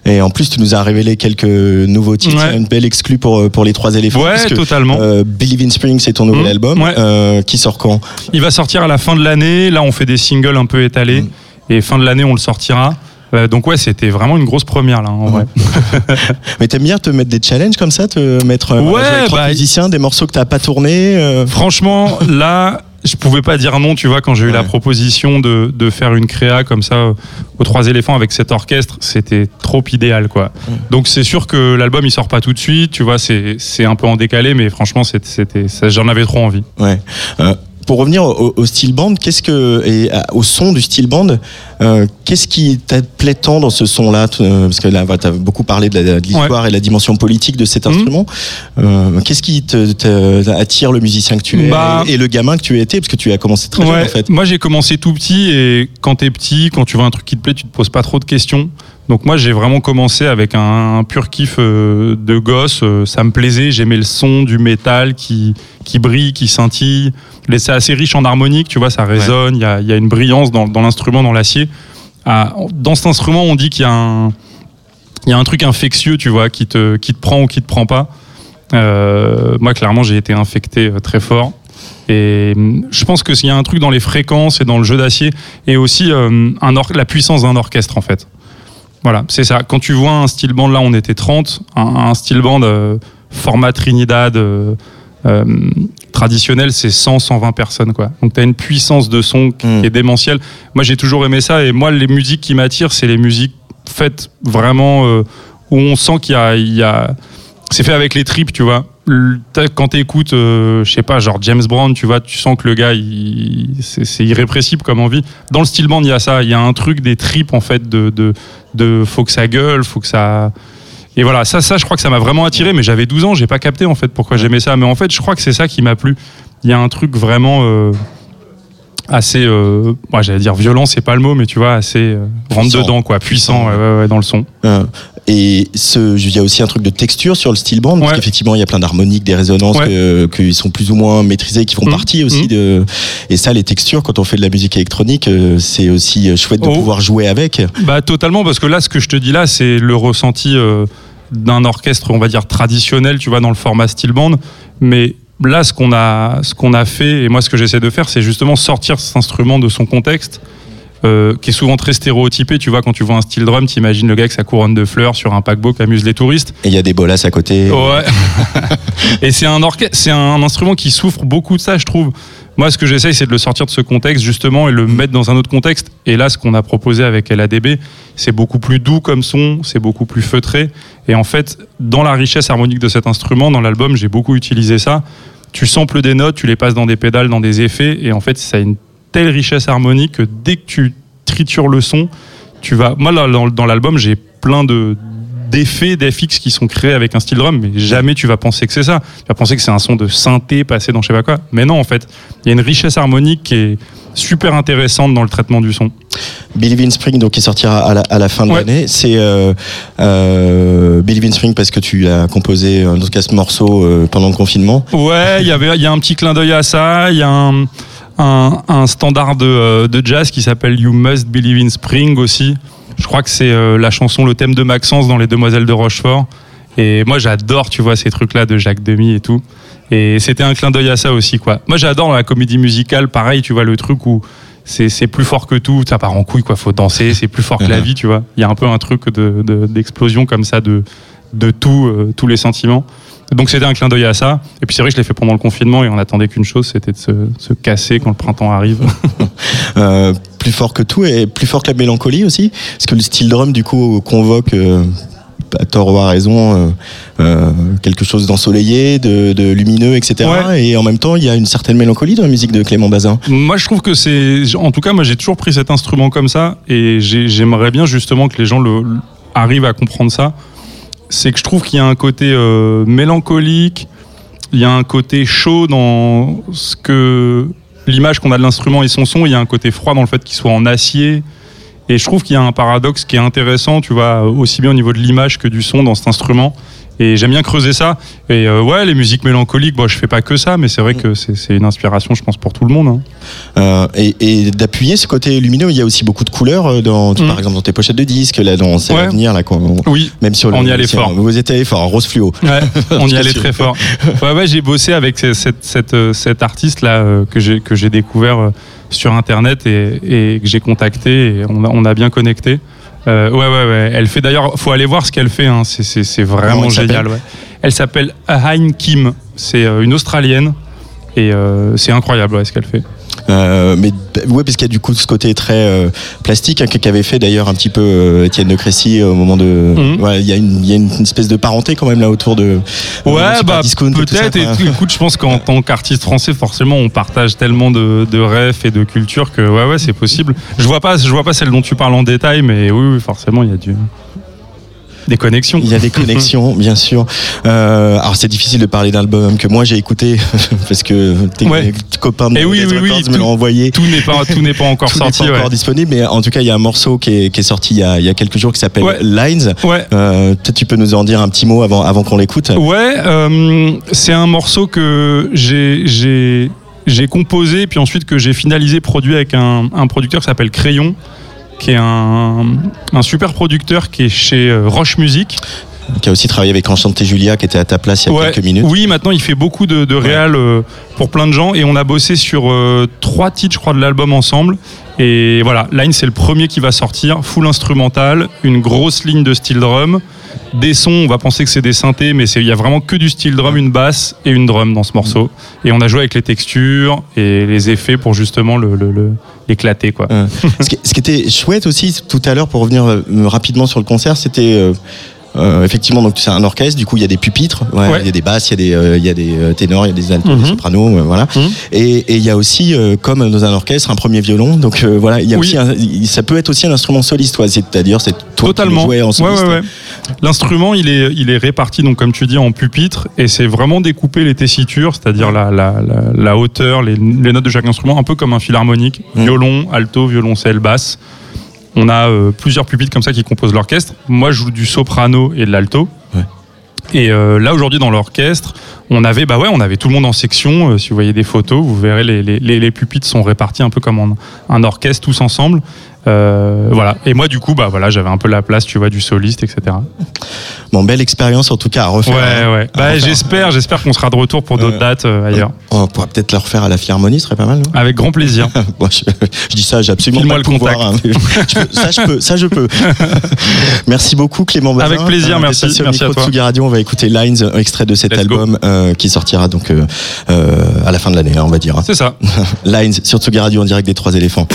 Et en plus, tu nous as révélé quelques nouveaux titres. Ouais. Une belle exclue pour, pour les trois éléphants. Ouais, totalement. euh, Believe in Spring, c'est ton nouvel Mhm. album. Ouais. euh, qui sort quand? Il va sortir à la fin de l'année. Là, on fait des singles un peu étalés. Mm. Et fin de l'année, on le sortira. Euh, donc ouais, c'était vraiment une grosse première là, en vrai. Mais t'aimes bien te mettre des challenges comme ça, te mettre euh, Ouais, avec trois bah, musiciens, des morceaux que t'as pas tournés euh, Franchement, là, je pouvais pas dire non, tu vois, quand j'ai eu la proposition de, de faire une créa comme ça aux Trois éléphants avec cet orchestre, c'était trop idéal, quoi. Donc c'est sûr que l'album il sort pas tout de suite, tu vois, c'est un peu en décalé, mais franchement, c'était, j'en avais trop envie. Ouais. Euh, pour revenir au, au style band, qu'est-ce que et au son du style band, euh, qu'est-ce qui te plaît tant dans ce son-là euh, Parce que là, tu as beaucoup parlé de l'histoire et la dimension politique de cet Mhm. instrument. Euh, qu'est-ce qui te, te- attire le musicien que tu es Bah- et, et le gamin que tu étais Parce que tu as commencé très jeune Ouais, en fait? Moi, j'ai commencé tout petit et quand t'es petit, quand tu vois un truc qui te plaît, tu te poses pas trop de questions. Donc moi, j'ai vraiment commencé avec un, un pur kiff euh, de gosse. euh, ça me plaisait. J'aimais le son du métal qui qui brille, qui scintille. Mais C'est assez riche en harmonique, tu vois, ça résonne. Il y, a, il y a une brillance dans, l'instrument, dans l'acier. Ah, dans cet instrument, on dit qu'il y a un il y a un truc infectieux, tu vois, qui te qui te prend ou qui te prend pas. Euh, moi, clairement, j'ai été infecté très fort. Et hum, je pense que s'il y a un truc dans les fréquences et dans le jeu d'acier, et aussi euh, un la puissance d'un orchestre, en fait. Voilà, c'est ça. Quand tu vois un style band, là, on était 30, un, un style band euh, format Trinidad euh, euh, traditionnel, c'est 100, 120 personnes, quoi. Donc, tu as une puissance de son qui Mm. est démentielle. Moi, j'ai toujours aimé ça, et moi, les musiques qui m'attirent, c'est les musiques faites vraiment où on sent qu'il y a, il y a c'est fait avec les tripes, tu vois. Quand t'écoutes, euh, je sais pas, genre James Brown, tu vois, tu sens que le gars, c'est irrépressible comme envie. Dans le style band, il y a ça, il y a un truc des tripes en fait, de, de, de faut que ça gueule, faut que ça. Et voilà, ça, ça, je crois que ça m'a vraiment attiré, mais j'avais 12 ans, j'ai pas capté en fait pourquoi j'aimais ça. Mais en fait, je crois que c'est ça qui m'a plu. Il y a un truc vraiment euh, assez, euh, j'allais dire violent, c'est pas le mot, mais tu vois, assez euh, rentre dedans, quoi, puissant, ouais, dans le son. Euh, et ce, il y a aussi un truc de texture sur le style band, parce qu'effectivement, il y a plein d'harmoniques, des résonances Ouais. que- qui sont plus ou moins maîtrisées, qui font Mhm. partie aussi Mhm. de. Et ça, les textures, quand on fait de la musique électronique, euh, c'est aussi chouette de Oh. pouvoir jouer avec. Bah totalement parce que là ce que je te dis là c'est le ressenti euh, d'un orchestre on va dire traditionnel tu vois dans le format style band mais là ce qu'on a ce qu'on a fait et moi ce que j'essaie de faire c'est justement sortir cet instrument de son contexte euh, qui est souvent très stéréotypé tu vois quand tu vois un style drum t'imagines le gars avec sa couronne de fleurs sur un paquebot qui amuse les touristes Et il y a des bolas à côté. Ouais. et c'est un orchestre, c'est un instrument qui souffre beaucoup de ça, je trouve. Moi, ce que j'essaye, c'est de le sortir de ce contexte justement et le mettre dans un autre contexte. Et là, ce qu'on a proposé avec LADB, c'est beaucoup plus doux comme son, c'est beaucoup plus feutré. Et en fait, dans la richesse harmonique de cet instrument, dans l'album, j'ai beaucoup utilisé ça. Tu samples des notes, tu les passes dans des pédales, dans des effets, et en fait, ça a une telle richesse harmonique que dès que tu tritures le son, tu vas. Moi, là, dans, dans l'album, j'ai plein de d'effets, d'FX qui sont créés avec un style drum, mais jamais tu vas penser que c'est ça. Tu vas penser que c'est un son de synthé passé dans je sais pas quoi. Mais non, en fait, il y a une richesse harmonique qui est super intéressante dans le traitement du son. Believe in Spring, donc qui sortira à la, à la fin de Ouais. l'année, c'est euh, euh, Believe in Spring parce que tu as composé en tout cas ce morceau euh, pendant le confinement. Ouais, il y avait, il y a un petit clin d'œil à ça. Il y a un, un, un standard de, euh, de jazz qui s'appelle You Must Believe in Spring aussi. Je crois que c'est euh, la chanson, le thème de Maxence dans Les Demoiselles de Rochefort. Et moi, j'adore, tu vois, ces trucs-là de Jacques Demy et tout. Et c'était un clin d'œil à ça aussi, quoi. Moi, j'adore la comédie musicale, pareil, tu vois, le truc où c'est plus fort que tout, ça part en couille quoi, faut danser, c'est plus fort que la vie, tu vois. Il y a un peu un truc de de- d'explosion comme ça de de tout, euh, tous les sentiments. Donc c'était un clin d'œil à ça. Et puis c'est vrai que je l'ai fait pendant le confinement et on attendait qu'une chose, c'était de se, se casser quand le printemps arrive. Euh, plus fort que tout et plus fort que la mélancolie aussi parce que le style drum du coup convoque euh, à tort ou à raison euh, quelque chose d'ensoleillé de, de lumineux etc et en même temps il y a une certaine mélancolie dans la musique de Clément Bazin Moi, je trouve que c'est. En tout cas, moi, j'ai toujours pris cet instrument comme ça, et j'ai- j'aimerais bien justement que les gens le, le- arrivent à comprendre ça. C'est que je trouve qu'il y a un côté euh, mélancolique, il y a un côté chaud dans ce que l'image qu'on a de l'instrument et son son. Il y a un côté froid dans le fait qu'il soit en acier. Et je trouve qu'il y a un paradoxe qui est intéressant, tu vois, aussi bien au niveau de l'image que du son dans cet instrument. Et j'aime bien creuser ça. Et euh, ouais, les musiques mélancoliques, bon, je fais pas que ça, mais c'est vrai que c'est une inspiration, je pense, pour tout le monde. hein. Euh, et, et d'appuyer ce côté lumineux il y a aussi beaucoup de couleurs euh, dans par exemple dans tes pochettes de disques là dans C'est Mm. Ouais. l'avenir là quoi. Oui, même sur le, on y allait fort. vous étiez fort rose fluo Ouais, on y allait très fort. Ouais, ouais, j'ai bossé avec ce- cette, cette, cet artiste là euh, que j'ai découvert sur internet et, et que j'ai contacté et on a, on a bien connecté. Euh, ouais, ouais, ouais. Elle fait d'ailleurs, faut aller voir ce qu'elle fait. Hein. C'est- C'est vraiment génial. Ouais. Elle s'appelle Hein Kim. C'est euh, une Australienne et euh, c'est incroyable ouais, ce qu'elle fait. Euh, mais ouais, parce qu'il y a du coup ce côté très euh, plastique hein, qu'avait fait d'ailleurs un petit peu euh, Étienne de Crécy au moment de. Mhm. Ouais, il y a, une, il y a une, une espèce de parenté quand même là autour de. Ouais, bah et peut-être. Et, tout, écoute, je pense qu'en tant qu'artiste français, forcément, on partage tellement de, de rêves et de culture que ouais, ouais, c'est possible. Je vois pas, je vois pas celle dont tu parles en détail, mais oui, oui forcément, il y a du des connexions. Il y a des connexions, bien sûr. Euh, alors c'est difficile de parler d'album que moi j'ai écouté parce que tes Ouais. copains de Et oui, oui, me l'ont envoyé. Tout n'est pas, tout n'est pas encore Tout sorti. pas ouais. encore disponible, mais en tout cas il y a un morceau qui est, qui est sorti il y, a, il y a quelques jours qui s'appelle Ouais. Lines. Euh, Peut-être tu peux nous en dire un petit mot avant, avant qu'on l'écoute. Ouais, euh, c'est un morceau que j'ai j'ai j'ai composé puis ensuite que j'ai finalisé produit avec un, un producteur qui s'appelle Crayon qui est un, un super producteur qui est chez euh, Roche Music Qui a aussi travaillé avec Enchanté Julia qui était à ta place il y a Ouais. quelques minutes. Oui, maintenant il fait beaucoup de, de réal euh, pour plein de gens et on a bossé sur euh, trois titres, je crois, de l'album ensemble. Et voilà, Line c'est le premier qui va sortir, full instrumental, une grosse ligne de steel drum, des sons, on va penser que c'est des synthés, mais il y a vraiment que du steel drum, une basse et une drum dans ce morceau. Et on a joué avec les textures et les effets pour justement le, le- le- l'éclater quoi. Euh, ce, qui, ce qui était chouette aussi tout à l'heure pour revenir euh, rapidement sur le concert, c'était euh, effectivement donc c'est un orchestre. Du coup il y a des pupitres, il Ouais. y a des basses, il y a des euh, il y a des euh, ténors, il y a des altos, Mhm. des sopranos, euh, voilà. Mhm. Et et il y a aussi comme dans un orchestre un premier violon. Donc voilà, il y a Oui. aussi un- ça peut être aussi un instrument soliste. C'est-à-dire c'est toi Totalement. qui en soliste. ouais. L'instrument, il est, il est réparti, donc comme tu dis, en pupitre, et c'est vraiment découpé les tessitures, c'est-à-dire la, la, la, la hauteur, les, les notes de chaque instrument, un peu comme un philharmonique, Mm. violon, alto, violoncelle, basse. On a euh, plusieurs pupitres comme ça qui composent l'orchestre. Moi, je joue du soprano et de l'alto. Ouais. Et euh, là aujourd'hui dans l'orchestre, on avait bah ouais, on avait tout le monde en section. Euh, si vous voyez des photos, vous verrez les, les, les, les pupitres sont répartis un peu comme en, un orchestre tous ensemble. Euh, voilà. Et moi du coup bah voilà, j'avais un peu la place, tu vois, du soliste, etc. Bon, belle expérience en tout cas à refaire. Ouais hein. ouais. Bah j'espère, j'espère qu'on sera de retour pour d'autres Euh, dates euh, ailleurs. On pourra peut-être la refaire à la Philharmonie, ce serait pas mal. Non? Avec grand plaisir. Bon, je, je dis ça, j'ai absolument pas le pouvoir. hein, je ça, je peux. Ça, je peux. merci beaucoup, Clément Bazin. Avec plaisir, merci, merci micro à toi. de Radio, on va écouter Lines, un extrait de cet Let's album qui sortira donc à la fin de l'année, hein, on va dire. C'est ça. Lines sur Tsugi Radio en direct des Trois éléphants.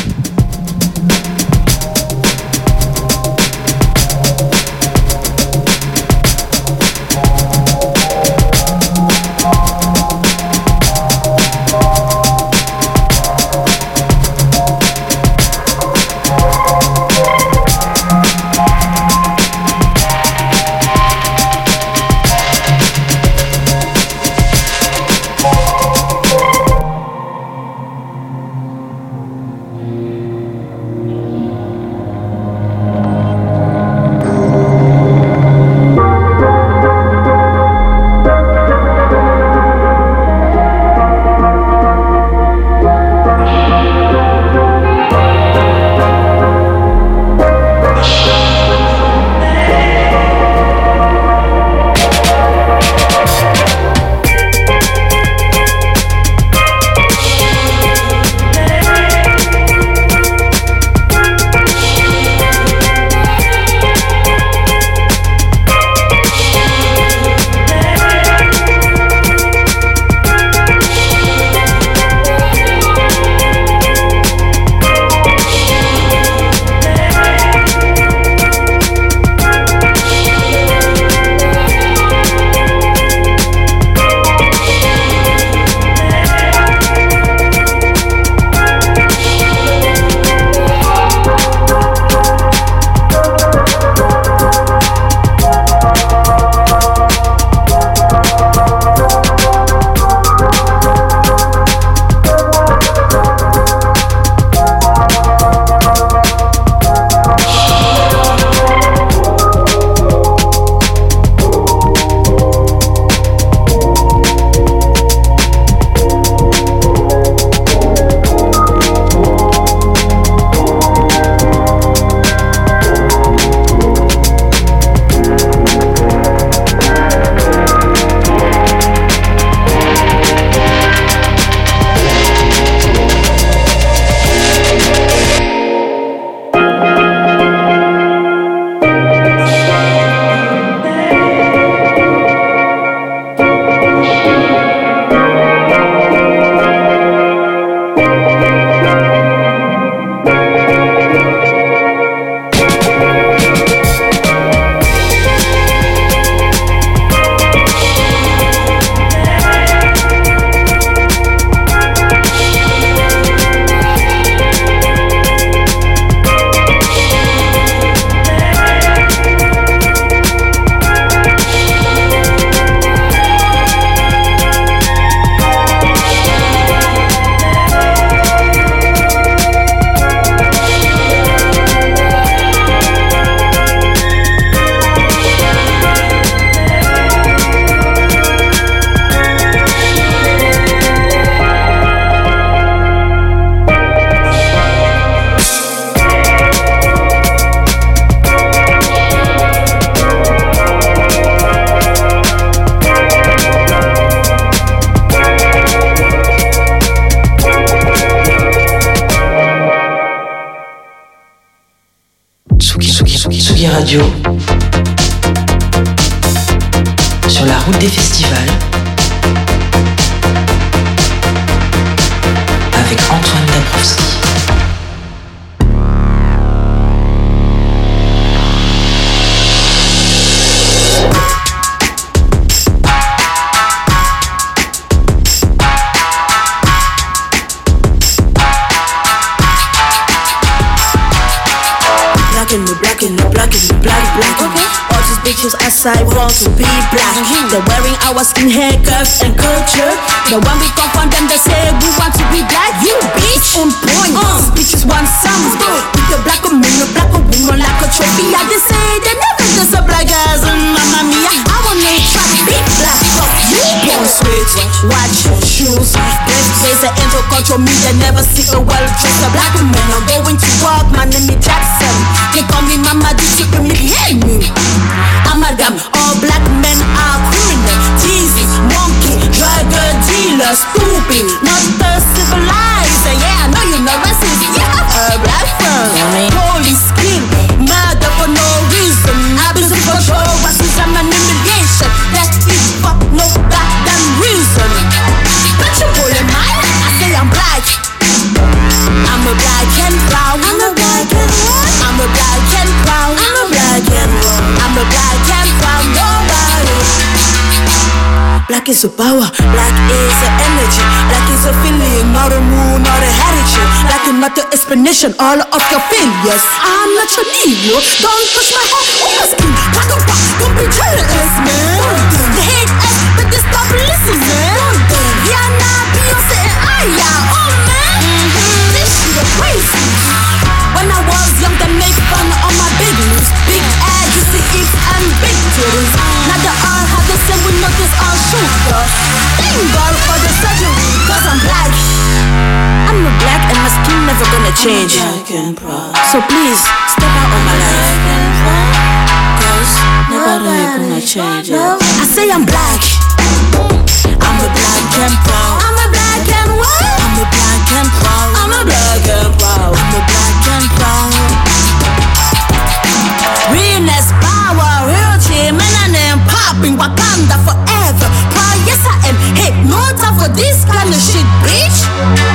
Is a power. Black is an energy. Black is a feeling, not a moon, not a heritage. Black is not the explanation all of your failures. I'm not your Neo. Don't touch my heart or my skin. Black on black, don't be jealous, man. They hate us, but they stop listening. Yeah, Rihanna, Beyonce, and Aya. Oh man, this shit is crazy. When I was young, they made fun God for the surgery, cause I'm black. I'm a black and my skin never gonna change. So please, step out of my life. Cause nobody gonna change it. I say I'm black. I'm a black and proud. I'm a black and white. I'm a black and proud. I'm a black and proud. I'm a black and proud. Realness, power, real team, and I am popping Wakanda forever this kind of shit, bitch.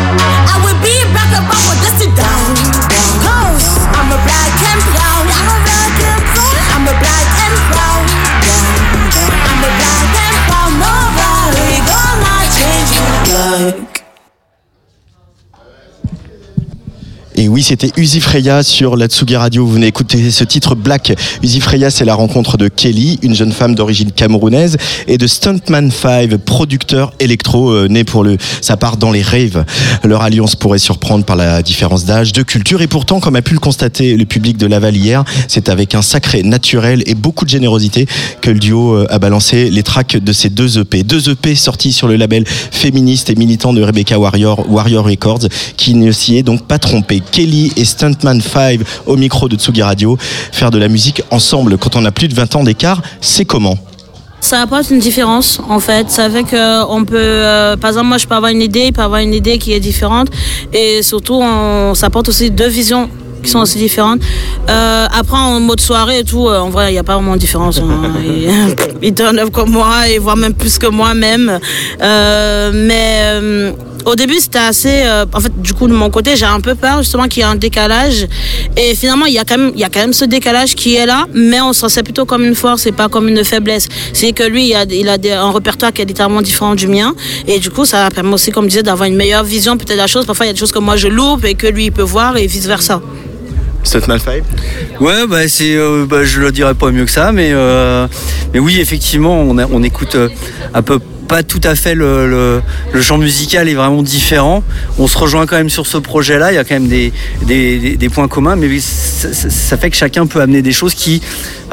Et oui, c'était Uzi Freya sur la Tsugi Radio. Vous venez écouter ce titre Black. Uzi Freya, c'est la rencontre de Kelly, une jeune femme d'origine camerounaise, et de Stuntman 5, producteur électro euh, né pour le. Ça part dans les raves. Leur alliance pourrait surprendre par la différence d'âge, de culture, et pourtant, comme a pu le constater le public de Laval hier, c'est avec un sacré naturel et beaucoup de générosité que le duo euh, a balancé les tracks de ces deux EP. Deux EP sortis sur le label féministe et militant de Rebecca Warrior, Warrior Records, qui ne s'y est donc pas trompé. Kelly et Stuntman 5 au micro de Tsugi Radio. Faire de la musique ensemble quand on a plus de 20 ans d'écart, c'est comment? Ça apporte une différence en fait. Ça fait que on peut, euh, par exemple, moi je peux avoir une idée, il peut avoir une idée qui est différente, et surtout on, ça apporte aussi deux visions qui sont aussi différentes. Euh, après en mode soirée et tout, euh, en vrai il n'y a pas vraiment de différence. Hein. il, il turn up comme moi et voire même plus que moi-même. Euh, mais au début, c'était assez. euh, en fait, du coup, de mon côté, j'ai un peu peur justement qu'il y ait un décalage. Et finalement, il y a quand même, il y a quand même ce décalage qui est là, mais on s'en sait plutôt comme une force et pas comme une faiblesse. C'est que lui, il a, il a des- un répertoire qui est littéralement différent du mien. Et du coup, ça permet aussi, comme je disais, d'avoir une meilleure vision peut-être de la chose. Parfois, il y a des choses que moi je loupe et que lui, il peut voir et vice versa. Stuntman 5 Ouais, bah c'est, euh, bah, je le dirais pas mieux que ça, mais euh, mais oui, effectivement, on, a- on écoute euh, un peu pas tout à fait le, le, genre musical est vraiment différent. On se rejoint quand même sur ce projet-là. Il y a quand même des, points communs, mais ça, fait que chacun peut amener des choses qui,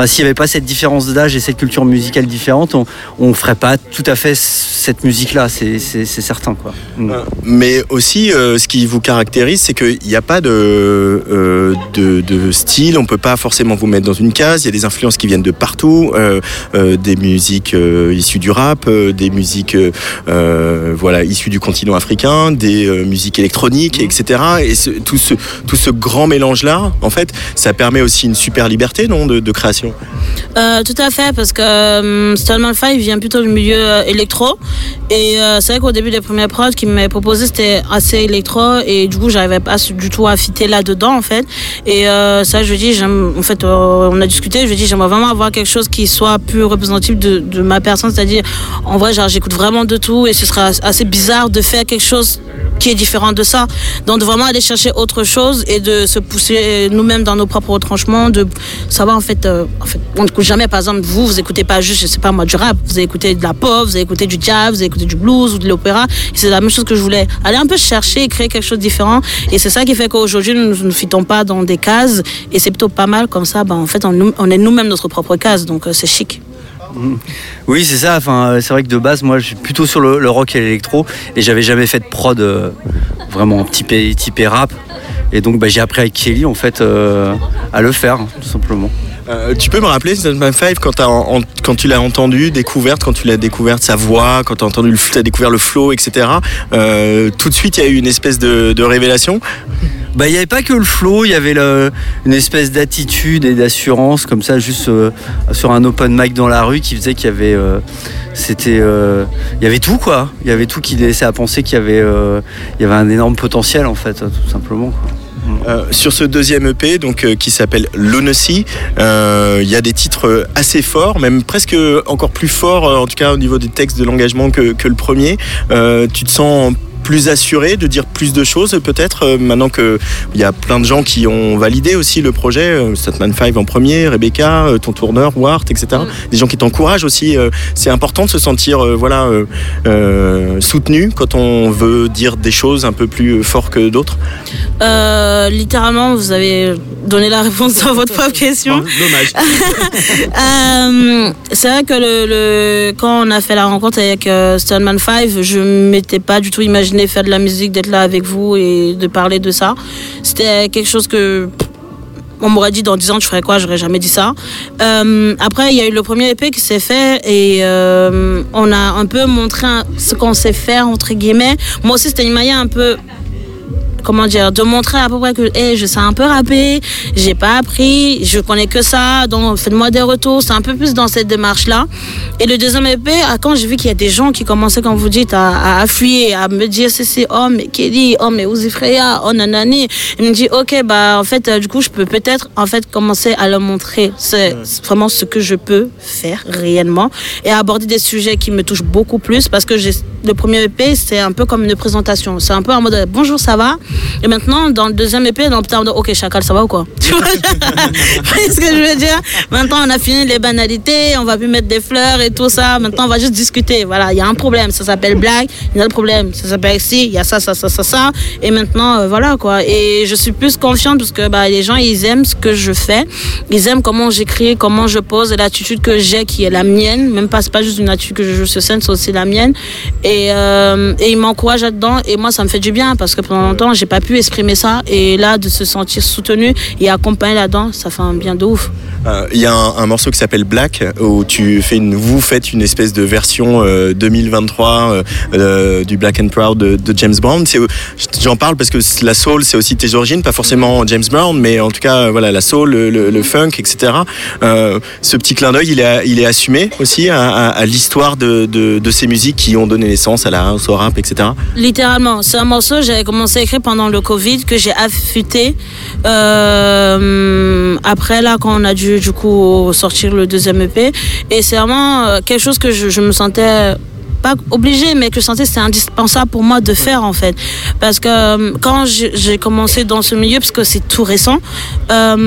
s'il n'y avait pas cette différence d'âge et cette culture musicale différente, on, on ferait pas tout à fait cette musique-là. C'est, certain, quoi. Mm. Mais aussi, euh, ce qui vous caractérise, c'est qu'il n'y a pas de, euh, de, style. On peut pas forcément vous mettre dans une case. Il y a des influences qui viennent de partout, euh, euh, des musiques euh, issues du rap, euh, des musiques musiques euh, euh, voilà issues du continent africain, des euh, musiques électroniques, etc. Et ce- tout ce tout ce grand mélange là, en fait, ça permet aussi une super liberté, non, de, de création? Tout à fait, parce que Stallman 5 vient plutôt du milieu électro. Et c'est vrai qu'au début des premières prods qu'il m'avait proposé, c'était assez électro. Et du coup, j'arrivais pas du tout à fitter là-dedans, en fait. Et euh, ça, je dis, j'aime, en fait, euh, on a discuté, je dis, j'aimerais vraiment avoir quelque chose qui soit plus représentatif de, de ma personne. C'est-à-dire, en vrai, j'écoute vraiment de tout. Et ce sera assez bizarre de faire quelque chose qui est différent de ça. Donc, de vraiment aller chercher autre chose et de se pousser nous-mêmes dans nos propres retranchements, de savoir, en fait, euh, en fait jamais, par exemple, vous, vous écoutez pas juste, je sais pas moi, du rap, vous allez écouter de la pop, vous allez écouter du jazz, vous allez écouter du blues ou de l'opéra. C'est la même chose que je voulais. Aller un peu chercher et créer quelque chose de différent. Et c'est ça qui fait qu'aujourd'hui, nous ne fitons pas dans des cases. Et c'est plutôt pas mal comme ça. Ben, en fait, on est nous-mêmes notre propre case. Donc, euh, c'est chic. Oui, c'est ça. Euh, c'est vrai que de base, moi, je suis plutôt sur le, le rock et l'électro, et j'avais jamais fait de prod euh, vraiment typé, typé rap. Et donc, bah, j'ai appris avec Kelly, en fait, euh, à le faire, hein, tout simplement. Euh, tu peux me rappeler Stallman 5 quand, tu l'as entendu, découverte, quand tu l'as découverte sa voix, quand tu as entendu, t'as découvert le flow, etc. euh, tout de suite, il y a eu une espèce de, révélation? Bah, il n'y avait pas que le flow, il y avait une espèce d'attitude et d'assurance, comme ça, juste euh, sur un open mic dans la rue, qui faisait qu'il y avait. c'était. il y avait tout, quoi. Il y avait tout qui laissait à penser qu'il y avait, y avait un énorme potentiel, en fait, tout simplement. quoi. Euh, sur ce deuxième EP, donc euh, qui s'appelle Lunacy, euh, il y a des titres assez forts, même presque encore plus forts, en tout cas au niveau des textes de l'engagement que, que le premier. Tu te sens plus assuré de dire plus de choses peut-être euh, maintenant que il y a plein de gens qui ont validé aussi le projet euh, Statman 5 en premier Rebecca euh, ton tourneur Wart etc des gens qui t'encouragent aussi euh, c'est important de se sentir euh, voilà euh, euh, soutenu quand on veut dire des choses un peu plus fort que d'autres. Euh, littéralement, vous avez donné la réponse à votre propre question. dommage. Euh, c'est vrai que le, le- quand on a fait la rencontre avec euh, Stoneman 5, je m'étais pas du tout imaginé faire de la musique, d'être là avec vous et de parler de ça. C'était quelque chose que on m'aurait dit dans 10 ans tu ferais quoi, j'aurais jamais dit ça. Euh, après, il y a eu le premier EP qui s'est fait et euh, on a un peu montré ce qu'on sait faire, entre guillemets. Moi aussi, c'était une manière un peu comment dire, de montrer à peu près que hey, je sais un peu rapper, j'ai pas appris, je connais que ça, donc faites-moi des retours. C'est un peu plus dans cette démarche-là. Et le deuxième EP, ah, quand j'ai vu qu'il y a des gens qui commençaient, comme vous dites, à, à affluer, à me dire c'est oh mais Kelly, oh mais Uzi Freya, oh nanani, il me dit ok bah en fait euh, du coup je peux peut-être en fait commencer à le montrer. C'est vraiment ce que je peux faire réellement et à aborder des sujets qui me touchent beaucoup plus parce que j'ai le premier EP c'est un peu comme une présentation. C'est un peu en mode bonjour ça va? Et maintenant dans le deuxième EP dans le ok chacal ça va ou quoi? Tu vois? Ce que je veux dire? Maintenant on a fini les banalités, on va plus mettre des fleurs et tout ça. Maintenant on va juste discuter. Voilà, il y a un problème, ça s'appelle blague. Il y a un problème, ça s'appelle si, il y a ça, ça, ça, ça, ça. Et maintenant euh, voilà quoi. Et je suis plus confiante parce que bah, les gens ils aiment ce que je fais. Ils aiment comment j'écris, comment je pose l'attitude que j'ai qui est la mienne. Même pas, c'est pas juste une attitude que je joue sur scène, c'est aussi la mienne. Et, euh, et ils m'encouragent là-dedans. Et moi ça me fait du bien parce que pendant longtemps j'ai pas pu exprimer ça. Et là de se sentir soutenu et accompagné là-dedans, ça fait un bien de ouf. Euh, Il y a un, un morceau qui s'appelle Black où tu fais une, vous faites une espèce de version euh, 2023 euh, euh, du Black and Proud de, de James Brown. J'en parle parce que la soul c'est aussi tes origines, pas forcément James Brown, mais en tout cas voilà la soul, le, le- le funk, etc. Euh, ce petit clin d'œil, il est, il est assumé aussi à, à- à l'histoire de, de- de ces musiques qui ont donné naissance à la house, au rap, etc. Littéralement, c'est un morceau que j'avais commencé à écrire pendant le Covid que j'ai affûté euh, après là quand on a dû du coup sortir le deuxième EP et c'est vraiment euh, quelque chose que je, me sentais pas obligée mais que je sentais c'était indispensable pour moi de faire en fait. Parce que euh, quand j'ai commencé dans ce milieu parce que c'est tout récent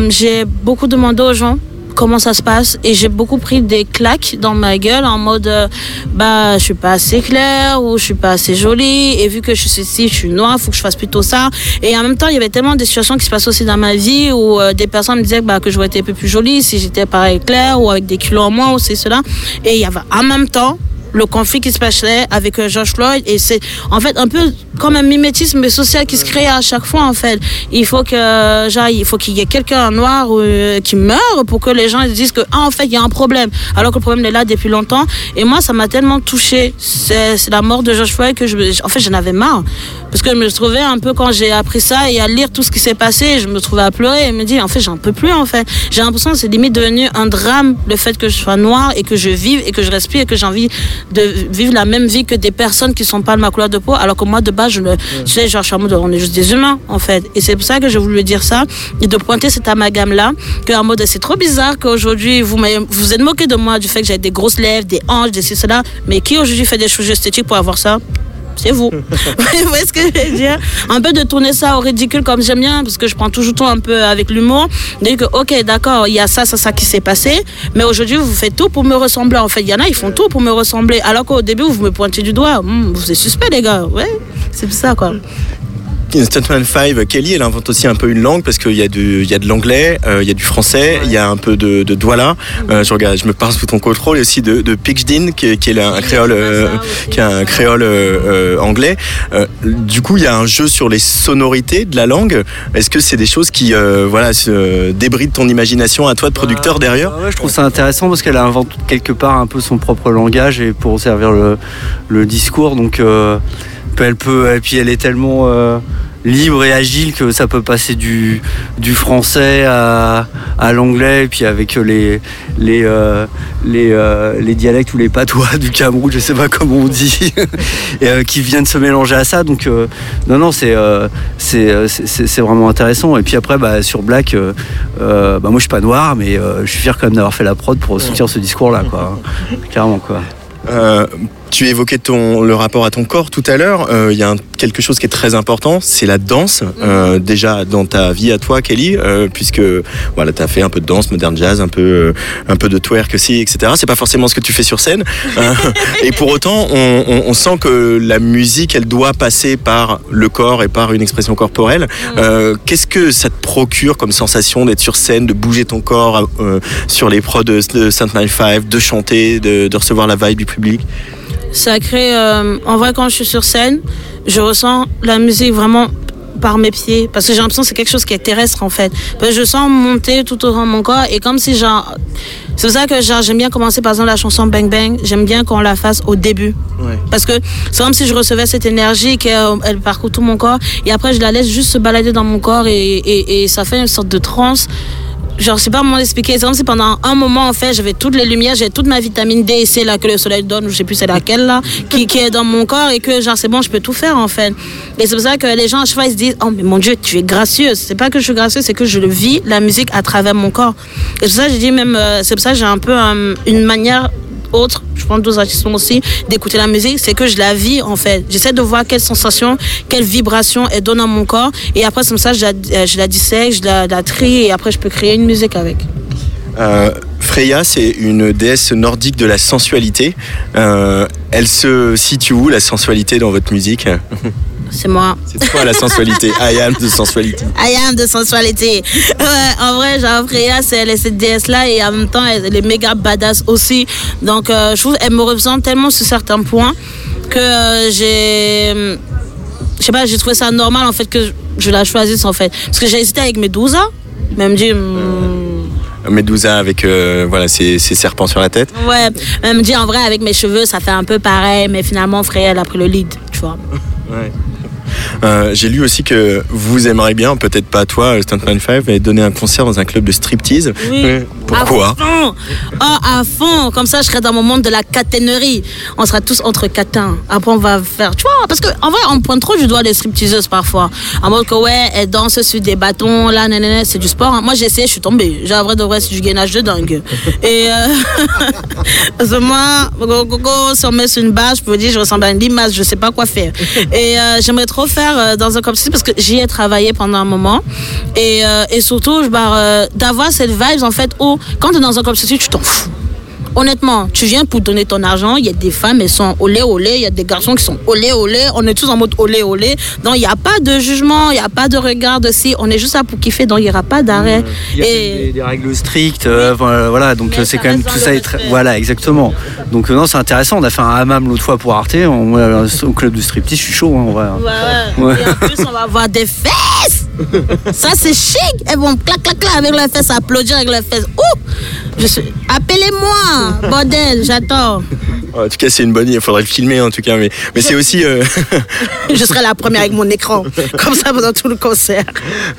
j'ai beaucoup demandé aux gens comment ça se passe. Et j'ai beaucoup pris des claques dans ma gueule en mode euh, bah je suis pas assez claire ou je suis pas assez jolie. Et vu que je suis ici je suis noire faut que je fasse plutôt ça. Et en même temps il y avait tellement de situations qui se passaient aussi dans ma vie où euh, des personnes me disaient bah, que j'aurais été un peu plus jolie si j'étais pareil claire ou avec des kilos en moins ou c'est cela. Et il y avait en même temps le conflit qui se passait avec euh, George Floyd. Et c'est en fait un peu comme un mimétisme social qui se crée à chaque fois en fait. Il faut que genre il faut qu'il y ait quelqu'un noir euh, qui meure pour que les gens disent que ah, en fait il y a un problème. Alors que le problème est là depuis longtemps. Et moi ça m'a tellement touché c'est la mort de George Floyd que je en fait j'en avais marre. Parce que je me trouvais un peu quand j'ai appris ça et à lire tout ce qui s'est passé je me trouvais à pleurer. Et me dire en fait j'en peux plus en fait. J'ai l'impression que c'est limite devenu un drame le fait que je sois noire et que je vive et que je respire et que j'ai envie de vivre la même vie que des personnes qui sont pas de ma couleur de peau alors que moi de base je le tu sais genre on est juste des humains en fait. Et c'est pour ça que je voulais dire ça et de pointer cet amalgame là que en mode c'est trop bizarre qu'aujourd'hui vous vous êtes moqué de moi du fait que j'ai des grosses lèvres des hanches des ci cela mais qui aujourd'hui fait des choses esthétiques pour avoir ça? C'est vous. vous voyez ce que je veux dire Un peu de tourner ça au ridicule comme j'aime bien, parce que je prends toujours tout un peu avec l'humour. Dire que, ok, d'accord, il y a ça, ça, ça qui s'est passé, mais aujourd'hui, vous faites tout pour me ressembler. En fait, il y en a, ils font tout pour me ressembler. Alors qu'au début, vous me pointez du doigt. Hmm, vous êtes suspect, les gars. Ouais, c'est ça, quoi. Stuntman 5, Kelly, elle invente aussi un peu une langue parce qu'il y a du, il y a de l'anglais, euh, il y a du français, il y a un peu de, de douala. Euh, je regarde, je me parle sous ton contrôle et aussi de, de Pidgin qui, est- qui est un créole, euh, qui est un créole anglais. Euh, du coup, il y a un jeu sur les sonorités de la langue. Est-ce que c'est des choses qui, euh, voilà, se débrident ton imagination à toi de producteur derrière? Ouais, je trouve ça intéressant parce qu'elle invente quelque part un peu son propre langage et pour servir le, le discours. Donc, euh, elle peut, et puis elle est tellement euh, libre et agile que ça peut passer du, du français à, à l'anglais, et puis avec les, les, euh, les, euh, les dialectes ou les patois du Cameroun, je sais pas comment on dit, et, euh, qui viennent se mélanger à ça. Donc, euh, non, non, c'est vraiment intéressant. Et puis après, bah, sur Black, euh, euh, bah, moi je suis pas noir, mais euh, je suis fier quand même d'avoir fait la prod pour soutenir ce discours-là, quoi. Clairement, quoi. Euh, tu évoquais ton, le rapport à ton corps tout à l'heure. Euh, Il y a un- quelque chose qui est très important, c'est la danse. Euh, déjà dans ta vie à toi, Kelly, euh, puisque voilà, tu as fait un peu de danse, modern jazz, un peu, euh, un peu de twerk aussi, etc. C'est pas forcément ce que tu fais sur scène. Euh, et pour autant, on, on- on sent que la musique, elle doit passer par le corps et par une expression corporelle. Euh, Qu'est-ce que ça te procure comme sensation d'être sur scène, de bouger ton corps euh, sur les prods de, de Saint Five, de chanter, de, de recevoir la vibe du public? Ça crée. euh, en vrai, quand je suis sur scène, je ressens la musique vraiment par mes pieds. Parce que j'ai l'impression que c'est quelque chose qui est terrestre en fait. Parce que je sens monter tout au long de mon corps et comme si genre. C'est pour ça que j'aime bien commencer par exemple la chanson Bang Bang. J'aime bien qu'on la fasse au début. Parce que c'est comme si je recevais cette énergie qu'elle elle parcourt tout mon corps et après je la laisse juste se balader dans mon corps et, et, et ça fait une sorte de transe genre je sais pas comment l'expliquer. C'est comme si pendant un moment en fait j'avais toutes les lumières j'ai toute ma vitamine D et C là que le soleil donne ou je sais plus c'est laquelle là qui, qui est dans mon corps et que genre c'est bon je peux tout faire en fait. Et c'est pour ça que les gens à chaque fois ils se disent oh mais mon dieu tu es gracieuse. C'est pas que je suis gracieuse c'est que je vis la musique à travers mon corps. Et c'est pour ça que j'ai dit même euh, c'est pour ça que j'ai un peu euh, une manière autre, je pense d'autres artistes aussi, d'écouter la musique, c'est que je la vis en fait. J'essaie de voir quelle sensation, quelle vibration elle donne à mon corps. Et après, comme ça, je la, euh, je la dissèque, je la, la trie et après, je peux créer une musique avec. Euh, Freya, c'est une déesse nordique de la sensualité. Euh, elle se situe où, la sensualité, dans votre musique C'est moi. C'est quoi la sensualité I am de sensualité. I am de sensualité. Ouais, en vrai, genre, Freya, c'est elle est cette déesse-là et en même temps, elle, elle est méga badass aussi. Donc, euh, je trouve qu'elle me représente tellement sur certains points que euh, j'ai. Je sais pas, j'ai trouvé ça normal en fait que je la choisisse en fait. Parce que j'ai hésité avec Medusa, mais elle me dit. hmm, Medusa avec euh, voilà, ses, ses serpents sur la tête. Ouais, elle me dit en vrai, avec mes cheveux, ça fait un peu pareil, mais finalement, Freya, elle a pris le lead, tu vois. Euh, J'ai lu aussi que vous aimeriez bien, peut-être pas toi, Stuntman 5, mais donner un concert dans un club de striptease. Oui. Pourquoi À fond. Oh, à fond. Comme ça, je serai dans mon monde de la caténerie. On sera tous entre catins. Après, on va faire. Tu vois, parce qu'en vrai, on pointe trop du doigt les stripteaseuses parfois. En mode que, ouais, elles dansent sur des bâtons, là, nanana, c'est du sport. hein. Moi, j'ai essayé, je suis tombée. J'ai vrai de vrai, c'est du gainage de dingue. Et. Euh... moi, go, go, go, si on met sur une base, je peux dire, je ressemble à une limace, je sais pas quoi faire. Et euh, j'aimerais trop faire euh, dans un club parce que j'y ai travaillé pendant un moment. Et, euh, surtout, euh, d'avoir cette vibe en fait où quand tu es dans un club tu t'en fous. Honnêtement, tu viens pour donner ton argent, il y a des femmes, elles sont olé olé, il y a des garçons qui sont olé olé, on est tous en mode olé olé. Donc il n'y a pas de jugement, il n'y a pas de regard de si, on est juste là pour kiffer, donc il n'y aura pas d'arrêt. Il y a des, des règles strictes, euh, voilà, voilà, donc euh, c'est quand même tout ça est très, voilà exactement. Donc euh, non c'est intéressant. On a fait un hammam l'autre fois pour Arte, on, euh, au club de striptease, je suis chaud, hein, en vrai. Ouais, ouais. Et en plus, on va avoir des fesses. Ça, c'est chic. Elles vont clac, clac, clac avec leurs fesses, applaudir avec leurs fesses. Ouh je suis... Appelez-moi, bordel, j'attends. En tout cas, c'est une bonne idée. Il faudrait le filmer, en tout cas. Mais, mais c'est aussi, euh, Je serai la première avec mon écran. Comme ça pendant tout le concert.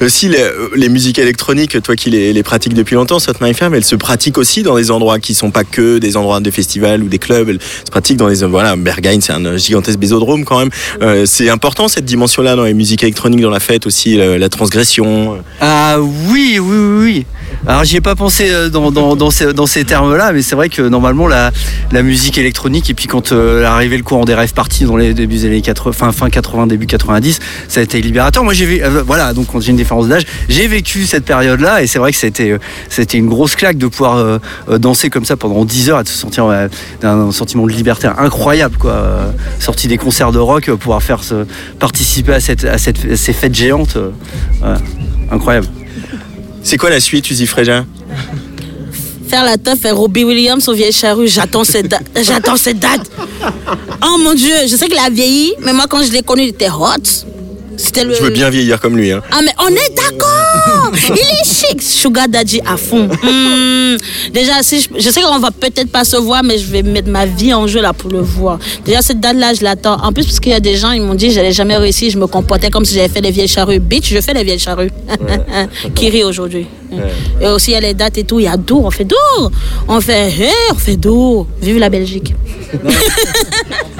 aussi les, les musiques électroniques. Toi qui les, les pratiques depuis longtemps, cette My Femme, elles se pratiquent aussi dans des endroits qui sont pas que des endroits de festivals ou des clubs. Elles se pratiquent dans les voilà, Berghain, c'est un gigantesque bésodrome quand même. Euh, c'est important cette dimension-là dans les musiques électroniques, dans la fête aussi, la, transgression. Ah oui, oui, oui, oui. Alors j'y ai pas pensé euh, dans, ces, termes-là, mais c'est vrai que normalement la, la musique électronique, et puis quand euh, arrivé le courant des rêves partis dans les débuts des années 80, fin, fin 80, début 90, ça a été libérateur. Moi j'ai vu, euh, voilà, donc j'ai une différence d'âge, j'ai vécu cette période-là, et c'est vrai que c'était, euh, une grosse claque de pouvoir euh, euh, danser comme ça pendant 10 heures et de se sentir euh, d'un sentiment de liberté incroyable, quoi. Euh, sorti des concerts de rock, euh, pouvoir faire participer à, cette, à, cette, à ces fêtes géantes, incroyable. C'est quoi la suite, Uzi Fréja Faire la teuf et Robbie Williams au vieille charrue. J'attends cette. J'attends cette date. Oh mon Dieu, je sais qu'il a vieilli, mais moi quand je l'ai connu, il était hot. C'était le. Je veux bien vieillir comme lui. Hein. Ah mais on est d'accord Il est chic Sugar Daddy à fond. Hmm. Déjà, si je, je sais qu'on va peut-être pas se voir, mais je vais mettre ma vie en jeu là pour le voir. Déjà, cette date-là, je l'attends. En plus, parce qu'il y a des gens, ils m'ont dit que j'allais jamais réussir, je me comportais comme si j'avais fait les vieilles charrues. Bitch, je fais les vieilles charrues. Qui rit aujourd'hui. Et aussi, il y a les dates et tout. Il y a Dour, on fait Dour On fait, hé, on fait Dour Vive la Belgique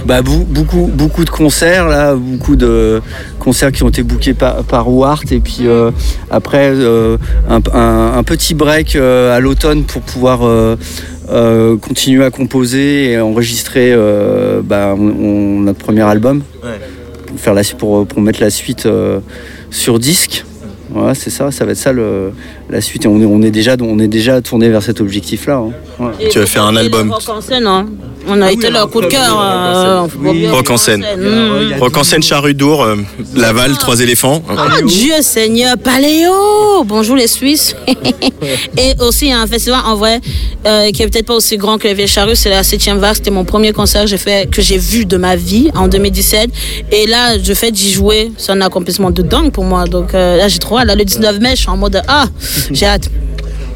Bah, beaucoup, beaucoup de concerts, là, beaucoup de concerts qui ont été bookés par, par Wart, et puis euh, après euh, un, un- un petit break euh, à l'automne pour pouvoir continuer à composer et enregistrer bah, on- on- notre premier album, pour, faire la, pour, pour mettre la suite sur disque. Voilà, c'est ça, ça va être ça le, la suite. Et on est, on est déjà, on est déjà tourné vers cet objectif-là. hein. Tu vas faire un album. Rock en scène, hein. On a été leur coup de cœur. euh, Rock en scène. Rock en scène, Charrue d'Our, euh, Laval, Trois éléphants. Ah, Dieu Seigneur, Paléo Bonjour les Suisses. Et aussi, il y a un festival en vrai euh, qui est peut-être pas aussi grand que les Vieilles Charrues, c'est la 7 vague. C'était mon premier concert que j'ai fait, que j'ai vu de ma vie en 2017. Et là, je fais d'y jouer. C'est un accomplissement de dingue pour moi. Donc euh, là, j'ai trop hâte. Là, le 19 mai, je suis en mode Ah, j'ai hâte.